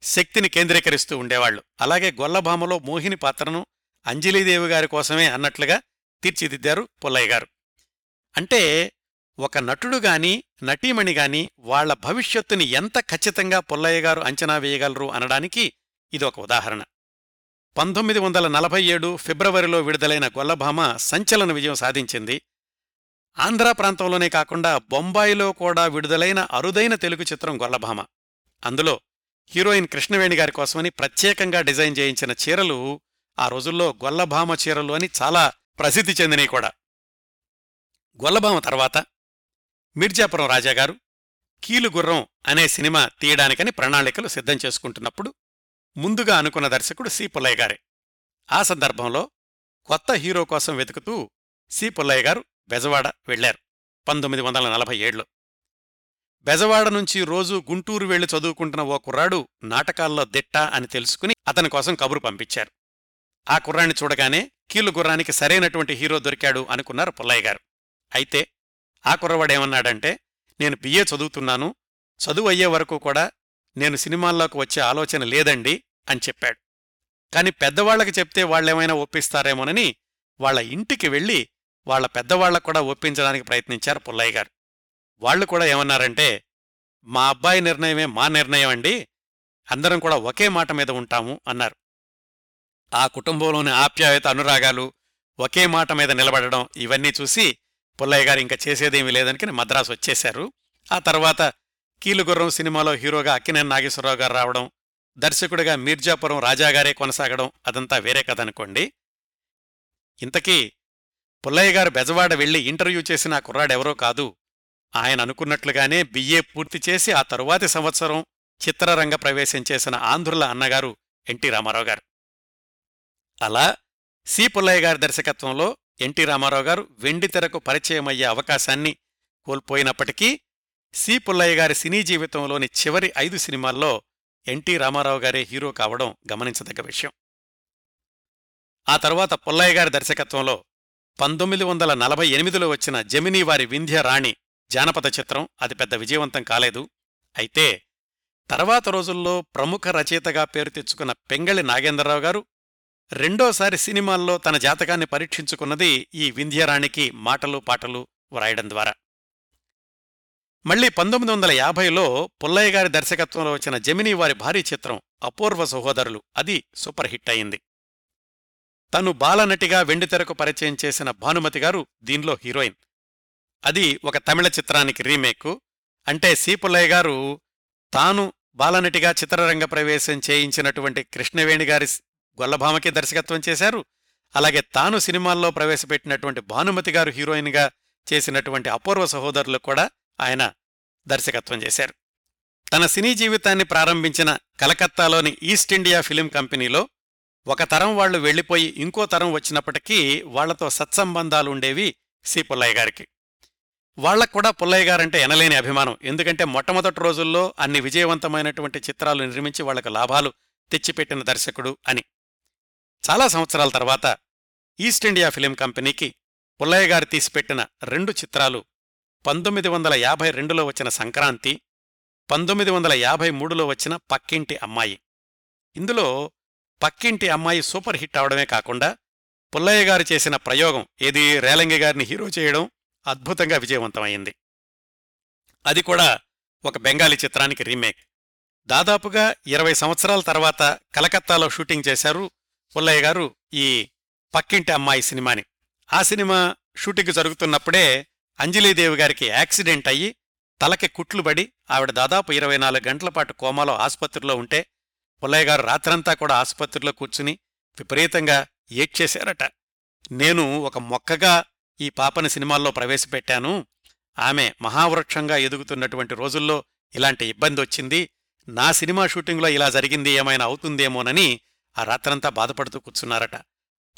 శక్తిని కేంద్రీకరిస్తూ ఉండేవాళ్ళు అలాగే గొల్లభామలో మోహిని పాత్రను అంజలీదేవి గారి కోసమే అన్నట్లుగా తీర్చిదిద్దారు పుల్లయ్య గారు. అంటే ఒక నటుడు గాని నటీమణి గాని వాళ్ళ భవిష్యత్తుని ఎంత ఖచ్చితంగా పుల్లయ్య గారు అంచనా వేయగలరు అనడానికి ఇదొక ఉదాహరణ. పంతొమ్మిది వందల నలభై ఏడు ఫిబ్రవరిలో విడుదలైన గొల్లభామ సంచలన విజయం సాధించింది. ఆంధ్ర ప్రాంతంలోనే కాకుండా బొంబాయిలో కూడా విడుదలైన అరుదైన తెలుగు చిత్రం గొల్లభామ అందులో హీరోయిన్ కృష్ణవేణి గారి కోసమని ప్రత్యేకంగా డిజైన్ చేయించిన చీరలు ఆ రోజుల్లో గొల్లభామ చీరలు అని చాలా ప్రసిద్ధి చెందినవి కూడా. గొల్లభామ తర్వాత మిర్జాపురం రాజాగారు కీలుగుర్రం అనే సినిమా తీయడానికని ప్రణాళికలు సిద్ధం చేసుకుంటున్నప్పుడు ముందుగా అనుకున్న దర్శకుడు సి. పుల్లయ్య గారే. ఆ సందర్భంలో కొత్త హీరో కోసం వెతుకుతూ సి. పుల్లయ్య గారు బెజవాడ వెళ్ళారు పంతొమ్మిది వందల నలభై ఏడులో. బెజవాడ నుంచి రోజూ గుంటూరు వెళ్ళి చదువుకుంటున్న ఓ కుర్రాడు నాటకాల్లో దిట్ట అని తెలుసుకుని అతని కోసం కబురు పంపించారు. ఆ కుర్రాన్ని చూడగానే కీలు గుర్రానికి సరైనటువంటి హీరో దొరికాడు అనుకున్నారు పుల్లయ్య గారు. అయితే ఆ కుర్రవాడేమన్నాడంటే నేను బిఏ చదువుతున్నాను. చదువు అయ్యే వరకు కూడా నేను సినిమాల్లోకి వచ్చే ఆలోచన లేదండి అని చెప్పాడు. కాని పెద్దవాళ్ళకు చెప్తే వాళ్ళేమైనా ఒప్పిస్తారేమోనని వాళ్ళ ఇంటికి వెళ్ళి వాళ్ళ పెద్దవాళ్ళకు కూడా ఒప్పించడానికి ప్రయత్నించారు పుల్లయ్య గారు. వాళ్ళు కూడా ఏమన్నారంటే మా అబ్బాయి నిర్ణయమే మా నిర్ణయం అండి అందరం కూడా ఒకే మాట మీద ఉంటాము అన్నారు. ఆ కుటుంబంలోని ఆప్యాయత అనురాగాలు ఒకే మాట మీద నిలబడడం ఇవన్నీ చూసి పుల్లయ్య గారు ఇంకా చేసేదేమీ లేదనుకుని మద్రాసు వచ్చేశారు. ఆ తర్వాత కీలుగుర్రం సినిమాలో హీరోగా అక్కినేని నాగేశ్వరరావు గారు రావడం దర్శకుడిగా మీర్జాపురం రాజాగారే కొనసాగడం అదంతా వేరే కథ అనుకోండి. ఇంతకీ పుల్లయ్య గారు బెజవాడ వెళ్ళి ఇంటర్వ్యూ చేసిన కుర్రాడెవరో కాదు. ఆయన అనుకున్నట్లుగానే బిఏ పూర్తి చేసి ఆ తరువాతి సంవత్సరం చిత్రరంగ ప్రవేశం చేసిన ఆంధ్రుల అన్నగారు ఎన్టీ రామారావు గారు. అలా సి పుల్లయ్య గారి దర్శకత్వంలో ఎన్టీ రామారావు గారు వెండితెరకు పరిచయమయ్యే అవకాశాన్ని కోల్పోయినప్పటికీ సి. పుల్లయ్య గారి సినీ జీవితంలోని చివరి ఐదు సినిమాల్లో ఎన్టీ రామారావు గారే హీరో కావడం గమనించదగ్గ విషయం. ఆ తర్వాత పుల్లయ్య గారి దర్శకత్వంలో పంతొమ్మిది వందల నలభై ఎనిమిదిలో వచ్చిన జమినీ వారి వింధ్య రాణి జానపద చిత్రం అది పెద్ద విజయవంతం కాలేదు. అయితే తర్వాత రోజుల్లో ప్రముఖ రచయితగా పేరు తెచ్చుకున్న పెంగళి నాగేంద్రరావు గారు రెండోసారి సినిమాల్లో తన జాతకాన్ని పరీక్షించుకున్నది ఈ వింధ్యరాణికి మాటలు పాటలు వ్రాయడం ద్వారా. మళ్ళీ పంతొమ్మిది వందల యాభైలో పుల్లయ్య గారి దర్శకత్వంలో వచ్చిన జమినీ వారి భారీ చిత్రం అపూర్వ సహోదరులు. అది సూపర్ హిట్ అయింది. తను బాలనటిగా వెండితెరకు పరిచయం చేసిన భానుమతి గారు దీనిలో హీరోయిన్. అది ఒక తమిళ చిత్రానికి రీమేక్. అంటే సి. పుల్లయ్య గారు తాను బాలనటిగా చిత్రరంగ ప్రవేశం చేయించినటువంటి కృష్ణవేణి గారి గొల్లభామకి దర్శకత్వం చేశారు. అలాగే తాను సినిమాల్లో ప్రవేశపెట్టినటువంటి భానుమతి గారు హీరోయిన్గా చేసినటువంటి అపూర్వ సహోదరులు కూడా ఆయన దర్శకత్వం చేశారు. తన సినీ జీవితాన్ని ప్రారంభించిన కలకత్తాలోని ఈస్ట్ ఇండియా ఫిలిం కంపెనీలో ఒక తరం వాళ్ళు వెళ్ళిపోయి ఇంకో తరం వచ్చినప్పటికీ వాళ్ళతో సత్సంబంధాలుండేవి సి. పుల్లయ్య గారికి. వాళ్ళకు కూడా పుల్లయ్య గారంటే ఎనలేని అభిమానం. ఎందుకంటే మొట్టమొదటి రోజుల్లో అన్ని విజయవంతమైనటువంటి చిత్రాలు నిర్మించి వాళ్ళకు లాభాలు తెచ్చిపెట్టిన దర్శకుడు అని. చాలా సంవత్సరాల తర్వాత ఈస్ట్ ఇండియా ఫిలిం కంపెనీకి పుల్లయ్య గారు తీసిపెట్టిన రెండు చిత్రాలు పంతొమ్మిది వందల యాభై రెండులో వచ్చిన సంక్రాంతి పంతొమ్మిది వందల యాభై మూడులో వచ్చిన పక్కింటి అమ్మాయి. ఇందులో పక్కింటి అమ్మాయి సూపర్ హిట్ అవడమే కాకుండా పుల్లయ్య గారు చేసిన ప్రయోగం ఏది? రేలంగి గారిని హీరో చేయడం అద్భుతంగా విజయవంతమైంది. అది కూడా ఒక బెంగాలీ చిత్రానికి రీమేక్. దాదాపుగా ఇరవై సంవత్సరాల తర్వాత కలకత్తాలో షూటింగ్ చేశారు పుల్లయ్య గారు ఈ పక్కింటి అమ్మాయి సినిమాని. ఆ సినిమా షూటింగ్ జరుగుతున్నప్పుడే అంజలీదేవి గారికి యాక్సిడెంట్ అయ్యి తలకి కుట్లు పడి ఆవిడ దాదాపు ఇరవై నాలుగు గంటల పాటు కోమాలో ఆసుపత్రిలో ఉంటే పుల్లయ్య గారు రాత్రంతా కూడా ఆసుపత్రిలో కూర్చుని విపరీతంగా ఏడ్చేశారట. నేను ఒక మొక్కగా ఈ పాపని సినిమాల్లో ప్రవేశపెట్టాను. ఆమె మహావృక్షంగా ఎదుగుతున్నటువంటి రోజుల్లో ఇలాంటి ఇబ్బంది వచ్చింది. నా సినిమా షూటింగ్లో ఇలా జరిగింది ఏమైనా అవుతుందేమోనని ఆ రాత్రంతా బాధపడుతూ కూర్చున్నారట.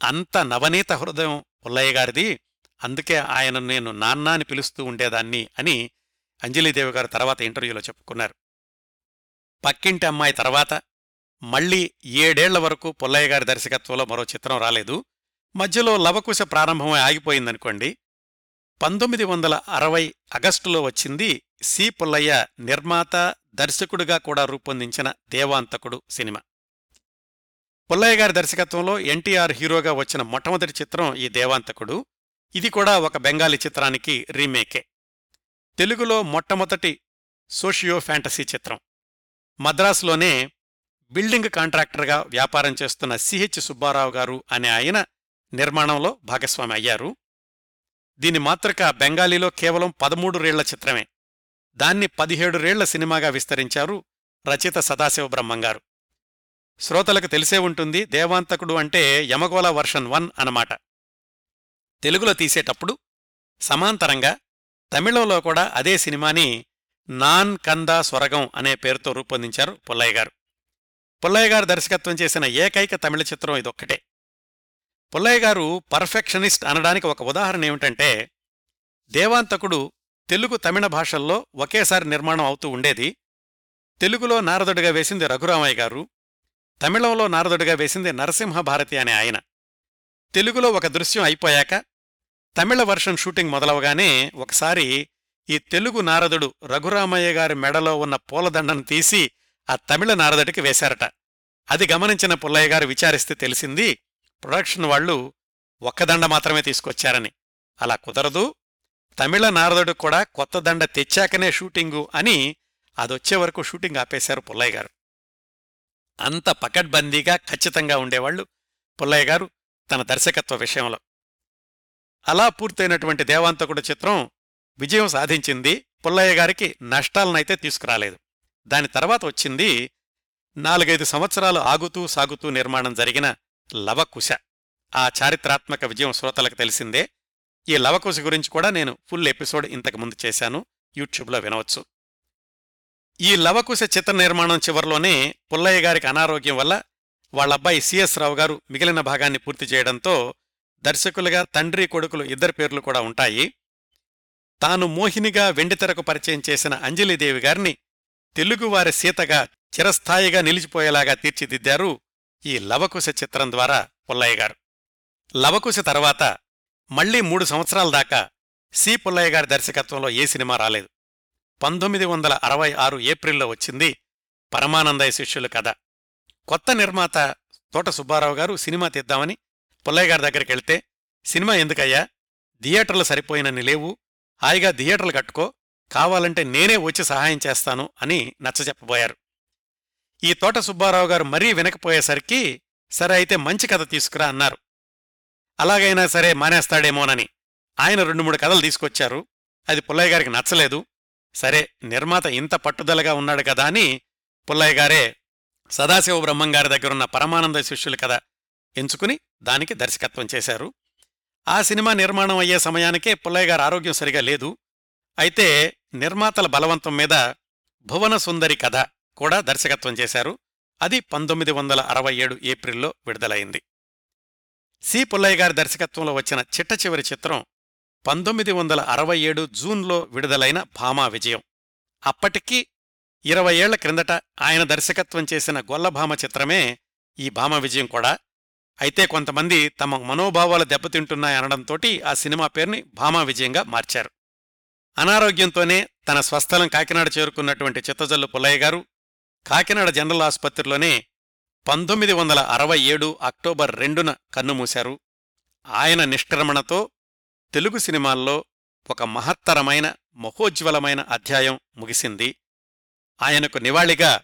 అంత నవనీత హృదయం పుల్లయ్య గారిది. అందుకే ఆయన నేను నాన్న అని పిలుస్తూ ఉండేదాన్ని అని అంజలీదేవి గారు తర్వాత ఇంటర్వ్యూలో చెప్పుకున్నారు. పక్కింటి అమ్మాయి తర్వాత మళ్ళీ ఏడేళ్ళ వరకు పుల్లయ్య గారి దర్శకత్వంలో మరో చిత్రం రాలేదు. మధ్యలో లవకుశ ప్రారంభమై ఆగిపోయిందనుకోండి. పంతొమ్మిది వందల అరవై ఆగస్టులో వచ్చింది సి. పుల్లయ్య నిర్మాత దర్శకుడిగా కూడా రూపొందించిన దేవాంతకుడు సినిమా. పుల్లయ్య గారి దర్శకత్వంలో ఎన్టీఆర్ హీరోగా వచ్చిన మొట్టమొదటి చిత్రం ఈ దేవాంతకుడు. ఇది కూడా ఒక బెంగాలీ చిత్రానికి రీమేకే. తెలుగులో మొట్టమొదటి సోషియో ఫ్యాంటసీ చిత్రం. మద్రాసులోనే బిల్డింగ్ కాంట్రాక్టర్గా వ్యాపారం చేస్తున్న సిహెచ్ సుబ్బారావు గారు అనే ఆయన నిర్మాణంలో భాగస్వామి అయ్యారు. దీని మాతృక బెంగాలీలో కేవలం పదమూడు రేళ్ళ చిత్రమే. దాన్ని పదిహేడు రేళ్ళ సినిమాగా విస్తరించారు రచయిత సదాశివ బ్రహ్మంగారు శ్రోతలకు తెలిసే ఉంటుంది దేవాంతకుడు అంటే యమగోళ వర్షన్ వన్ అన్నమాట. తెలుగులో తీసేటప్పుడు సమాంతరంగా తమిళంలో కూడా అదే సినిమాని నాన్ కందా స్వరగం అనే పేరుతో రూపొందించారు పుల్లయ్య గారు. పుల్లయ్య గారు దర్శకత్వం చేసిన ఏకైక తమిళ చిత్రం ఇదొక్కటే. పుల్లయ్య గారు పర్ఫెక్షనిస్ట్ అనడానికి ఒక ఉదాహరణ ఏమిటంటే దేవాంతకుడు తెలుగు తమిళ భాషల్లో ఒకేసారి నిర్మాణం అవుతూ ఉండేది. తెలుగులో నారదుడిగా వేసింది రఘురామయ్య గారు తమిళంలో నారదుడిగా వేసింది నరసింహ భారతి అనే ఆయన. తెలుగులో ఒక దృశ్యం అయిపోయాక తమిళ వర్షన్ షూటింగ్ మొదలవగానే ఒకసారి ఈ తెలుగు నారదుడు రఘురామయ్య గారి మెడలో ఉన్న పూలదండను తీసి ఆ తమిళ నారదుడికి వేశారట. అది గమనించిన పుల్లయ్య గారు విచారిస్తే తెలిసింది ప్రొడక్షన్ వాళ్ళు ఒక్కదండ మాత్రమే తీసుకొచ్చారని. అలా కుదరదు తమిళ నారదుడు కూడా కొత్త దండ తెచ్చాకనే షూటింగు అని అదొచ్చే వరకు షూటింగ్ ఆపేశారు పుల్లయ్య గారు. అంత పకడ్బందీగా ఖచ్చితంగా ఉండేవాళ్ళు పుల్లయ్య గారు. తన దర్శకత్వ విషయంలో. అలా పూర్తయినటువంటి దేవాంతకుడు చిత్రం విజయం సాధించింది. పుల్లయ్య గారికి నష్టాలనైతే తీసుకురాలేదు. దాని తర్వాత వచ్చింది నాలుగైదు సంవత్సరాలు ఆగుతూ సాగుతూ నిర్మాణం జరిగిన లవకుశ. ఆ చారిత్రాత్మక విజయం శ్రోతలకు తెలిసిందే. ఈ లవకుశ గురించి కూడా నేను ఫుల్ ఎపిసోడ్ ఇంతకు ముందు చేశాను. యూట్యూబ్లో వినవచ్చు. ఈ లవకుశ చిత్ర నిర్మాణం చివరిలోనే పుల్లయ్య గారికి అనారోగ్యం వల్ల వాళ్ళబ్బాయి సిఎస్ రావు గారు మిగిలిన భాగాన్ని పూర్తి చేయడంతో దర్శకులుగా తండ్రి కొడుకులు ఇద్దరి పేర్లు కూడా ఉంటాయి. తాను మోహినిగా వెండితెరకు పరిచయం చేసిన అంజలిదేవి గారిని తెలుగువారి సీతగా చిరస్థాయిగా నిలిచిపోయేలాగా తీర్చిదిద్దారు ఈ లవకుశ చిత్రం ద్వారా పుల్లయ్య గారు. లవకుశ తర్వాత మళ్ళీ మూడు సంవత్సరాల దాకా సి పుల్లయ్య గారి దర్శకత్వంలో ఏ సినిమా రాలేదు. పంతొమ్మిది వందల అరవై ఆరు ఏప్రిల్లో వచ్చింది పరమానందయ్య శిష్యుల కథ. కొత్త నిర్మాత తోట సుబ్బారావు గారు సినిమా తీద్దామని పుల్లయ్య గారి దగ్గరికి వెళ్తే సినిమా ఎందుకయ్యా? థియేటర్లు సరిపోయినన్ని లేవు. హాయిగా థియేటర్లు కట్టుకో. కావాలంటే నేనే వచ్చి సహాయం చేస్తాను అని నచ్చజెప్పబోయారు ఈ తోట సుబ్బారావు గారు మరీ వినకపోయేసరికి సరే అయితే మంచి కథ తీసుకురా అన్నారు. అలాగైనా సరే మానేస్తాడేమోనని ఆయన రెండు మూడు కథలు తీసుకొచ్చారు. అది పుల్లయ్య గారికి నచ్చలేదు. సరే నిర్మాత ఇంత పట్టుదలగా ఉన్నాడు కదా అని పుల్లయ్య గారే సదాశివ బ్రహ్మంగారి దగ్గరున్న పరమానంద శిష్యులు కథ ఎంచుకుని దానికి దర్శకత్వం చేశారు. ఆ సినిమా నిర్మాణం అయ్యే సమయానికే పుల్లయ్య గారి ఆరోగ్యం సరిగా లేదు. అయితే నిర్మాతల బలవంతం మీద భువన సుందరి కథ కూడా దర్శకత్వం చేశారు. అది పంతొమ్మిది వందల అరవై ఏడు ఏప్రిల్లో విడుదలైంది. సి. పుల్లయ్య గారి దర్శకత్వంలో వచ్చిన చిట్ట చివరి చిత్రం పంతొమ్మిది వందల అరవై ఏడు జూన్లో విడుదలైన భామా విజయం. అప్పటికీ ఇరవై ఏళ్ళ క్రిందట ఆయన దర్శకత్వం చేసిన గొల్లభామ చిత్రమే ఈ భామ విజయం కూడా. అయితే కొంతమంది తమ మనోభావాలు దెబ్బతింటున్నాయనడంతోటి ఆ సినిమా పేరుని భామా విజయంగా మార్చారు. అనారోగ్యంతోనే తన స్వస్థలం కాకినాడ చేరుకున్నటువంటి చిత్తజల్లు పుల్లయ్య గారు కాకినాడ జనరల్ ఆసుపత్రిలోనే పంతొమ్మిది వందల అరవై ఏడు అక్టోబర్ రెండున కన్నుమూశారు ఆయన నిష్క్రమణతో తెలుగు సినిమాల్లో ఒక మహత్తరమైన మహోజ్వలమైన అధ్యాయం ముగిసింది. ఆయనకు నివాళిగా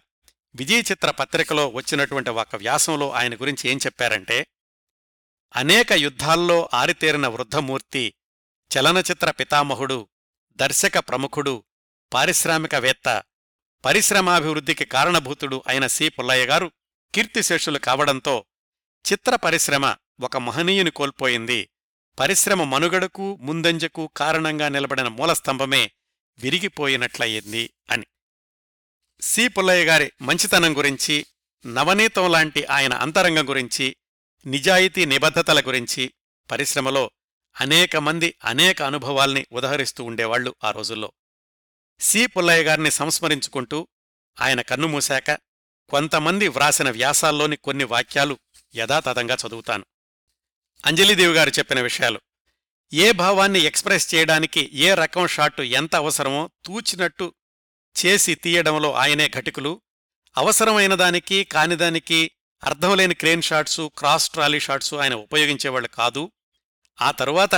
విజయచిత్ర పత్రికలో వచ్చినటువంటి ఒక వ్యాసంలో ఆయన గురించి ఏం చెప్పారంటే అనేక యుద్ధాల్లో ఆరితేరిన వృద్ధమూర్తి చలనచిత్ర పితామహుడు దర్శక ప్రముఖుడు పారిశ్రామికవేత్త పరిశ్రమాభివృద్ధికి కారణభూతుడు అయిన సి. పుల్లయ్య గారు కీర్తిశేషులు కావడంతో చిత్ర పరిశ్రమ ఒక మహనీయుని కోల్పోయింది. పరిశ్రమ మనుగడకు ముందంజకు కారణంగా నిలబడిన మూలస్తంభమే విరిగిపోయినట్లయింది అని. సి. పుల్లయ్య గారి మంచితనం గురించి నవనీతం లాంటి ఆయన అంతరంగం గురించి నిజాయితీ నిబద్ధతల గురించి పరిశ్రమలో అనేక మంది అనేక అనుభవాల్ని ఉదహరిస్తూ ఉండేవాళ్ళు ఆ రోజుల్లో. సి. పుల్లయ్య గారిని సంస్మరించుకుంటూ ఆయన కన్నుమూశాక కొంతమంది వ్రాసిన వ్యాసాల్లోని కొన్ని వాక్యాలు యథాతథంగా చదువుతాను. అంజలిదేవి గారు చెప్పిన విషయాలు. ఏ భావాన్ని ఎక్స్ప్రెస్ చేయడానికి ఏ రకం షాటు ఎంత అవసరమో తూచినట్టు చేసి తీయడంలో ఆయనే ఘటికులు. అవసరమైన దానికి కానిదానికి అర్థంలేని crane shots cross trolley shots ఆయన ఉపయోగించేవాళ్ళు కాదు. ఆ తరువాత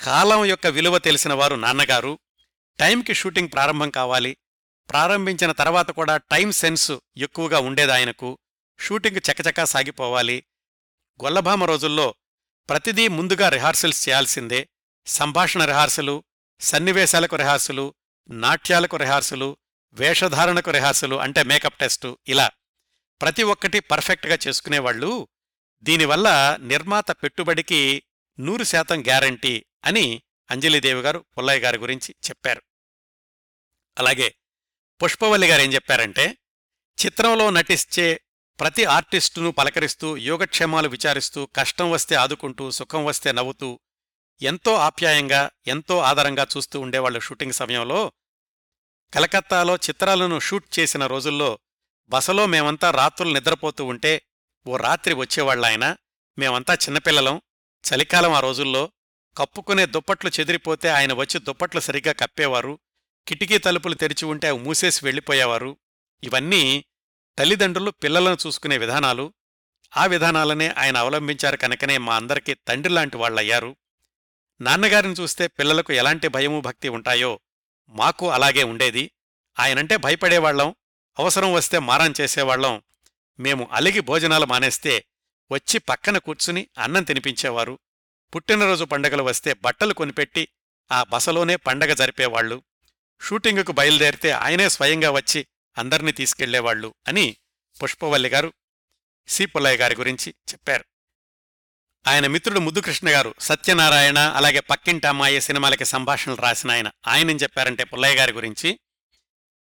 కాలం యొక్క విలువ తెలిసిన వారు నాన్నగారు. టైంకి షూటింగ్ ప్రారంభం కావాలి. ప్రారంభించిన తర్వాత కూడా టైం సెన్స్ ఎక్కువగా ఉండేది ఆయనకు. షూటింగ్ చకచకా సాగిపోవాలి. గొల్లభామ రోజుల్లో ప్రతిదీ ముందుగా రిహార్సల్స్ చేయాల్సిందే. సంభాషణ రిహార్సలు సన్నివేశాలకు రిహార్సలు నాట్యాలకు రిహార్సలు వేషధారణకు రిహార్సలు అంటే మేకప్ టెస్టు ఇలా ప్రతి ఒక్కటి పర్ఫెక్ట్గా చేసుకునేవాళ్ళు. దీనివల్ల నిర్మాత పెట్టుబడికి నూరు శాతం గ్యారంటీ అని అంజలిదేవి గారు పుల్లయ్య గారి గురించి చెప్పారు. అలాగే పుష్పవల్లి గారు ఏం చెప్పారంటే చిత్రంలో నటించే ప్రతి ఆర్టిస్టును పలకరిస్తూ యోగక్షేమాలు విచారిస్తూ కష్టం వస్తే ఆదుకుంటూ సుఖం వస్తే నవ్వుతూ ఎంతో ఆప్యాయంగా ఎంతో ఆదరంగా చూస్తూ ఉండేవాళ్ళు షూటింగ్ సమయంలో కలకత్తాలో చిత్రాలను షూట్ చేసిన రోజుల్లో బసలో మేమంతా రాత్రులు నిద్రపోతూ ఉంటే ఓ రాత్రి వచ్చేవాళ్ళాయన. మేమంతా చిన్నపిల్లలం. చలికాలం ఆ రోజుల్లో కప్పుకునే దుప్పట్లు చెదిరిపోతే ఆయన వచ్చి దుప్పట్లు సరిగ్గా కప్పేవారు. కిటికీ తలుపులు తెరిచి ఉంటే అవి మూసేసి వెళ్ళిపోయేవారు. ఇవన్నీ తల్లిదండ్రులు పిల్లలను చూసుకునే విధానాలు. ఆ విధానాలనే ఆయన అవలంబించారు కనుకనే మా అందరికీ తండ్రిలాంటి వాళ్ళయ్యారు. నాన్నగారిని చూస్తే పిల్లలకు ఎలాంటి భయము భక్తి ఉంటాయో మాకు అలాగే ఉండేది. ఆయనంటే భయపడేవాళ్ళం అవసరం వస్తే మారం చేసేవాళ్ళం మేము అలిగి భోజనాలు మానేస్తే వచ్చి పక్కన కూర్చుని అన్నం తినిపించేవారు. పుట్టినరోజు పండగలు వస్తే బట్టలు కొనిపెట్టి ఆ బసలోనే పండగ జరిపేవాళ్ళు షూటింగుకు బయలుదేరితే ఆయనే స్వయంగా వచ్చి అందర్నీ తీసుకెళ్ళేవాళ్ళు అని పుష్పవల్లి గారు సి పుల్లయ్య గారి గురించి చెప్పారు. ఆయన మిత్రుడు ముద్దుకృష్ణ గారు సత్యనారాయణ అలాగే పక్కింటి అమ్మాయి సినిమాలకి సంభాషణలు రాసిన ఆయన. ఆయనేం చెప్పారంటే పుల్లయ్య గారి గురించి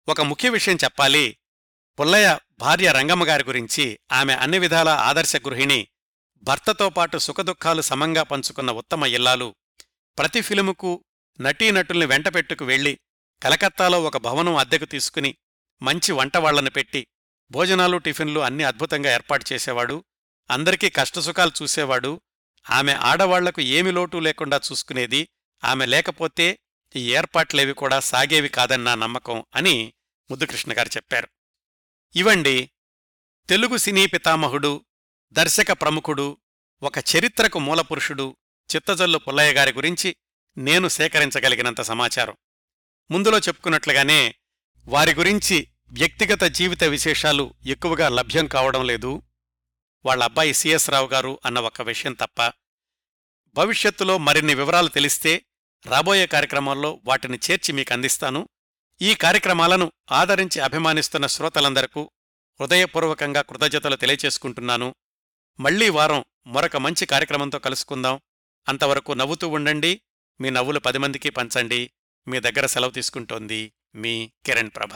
ఒక ముఖ్య విషయం చెప్పాలి. పుల్లయ్య భార్య రంగమ్మ గారి గురించి ఆమె అన్ని విధాల ఆదర్శ గృహిణి భర్తతో పాటు సుఖదుఖాలు సమంగా పంచుకున్న ఉత్తమ ఇల్లాలు. ప్రతి ఫిలుముకు నటీనటుల్ని వెంటపెట్టుకు వెళ్ళి కలకత్తాలో ఒక భవనం అద్దెకు తీసుకుని మంచి వంటవాళ్ళను పెట్టి భోజనాలు టిఫిన్లు అన్ని అద్భుతంగా ఏర్పాటు చేసేవాడు. అందరికీ కష్టసుఖాలు చూసేవాడు. ఆమె ఆడవాళ్ళకు ఏమి లోటు లేకుండా చూసుకునేది ఆమె లేకపోతే ఈ ఏర్పాట్లేవి కూడా సాగేవి కాదన్న నమ్మకం అని ముద్దుకృష్ణ గారు చెప్పారు. ఇవండి తెలుగు సినీ పితామహుడు దర్శక ప్రముఖుడు ఒక చరిత్రకు మూలపురుషుడు చిత్తజల్లు పుల్లయ్య గారి గురించి నేను సేకరించగలిగినంత సమాచారం. ముందులో చెప్పుకున్నట్లుగానే వారి గురించి వ్యక్తిగత జీవిత విశేషాలు ఎక్కువగా లభ్యం కావడం లేదు. వాళ్ళ అబ్బాయి సిఎస్ రావు గారు అన్న ఒక విషయం తప్ప భవిష్యత్తులో మరిన్ని వివరాలు తెలిస్తే రాబోయే కార్యక్రమాల్లో వాటిని చేర్చి మీకు అందిస్తాను. ఈ కార్యక్రమాలను ఆదరించి అభిమానిస్తున్న శ్రోతలందరకు హృదయపూర్వకంగా కృతజ్ఞతలు తెలియచేసుకుంటున్నాను. మళ్ళీ వారం మరొక మంచి కార్యక్రమంతో కలుసుకుందాం. అంతవరకు నవ్వుతూ ఉండండి. మీ నవ్వులు పది మందికి పంచండి. మీ దగ్గర సెలవు తీసుకుంటోంది మీ కిరణ్ ప్రభ.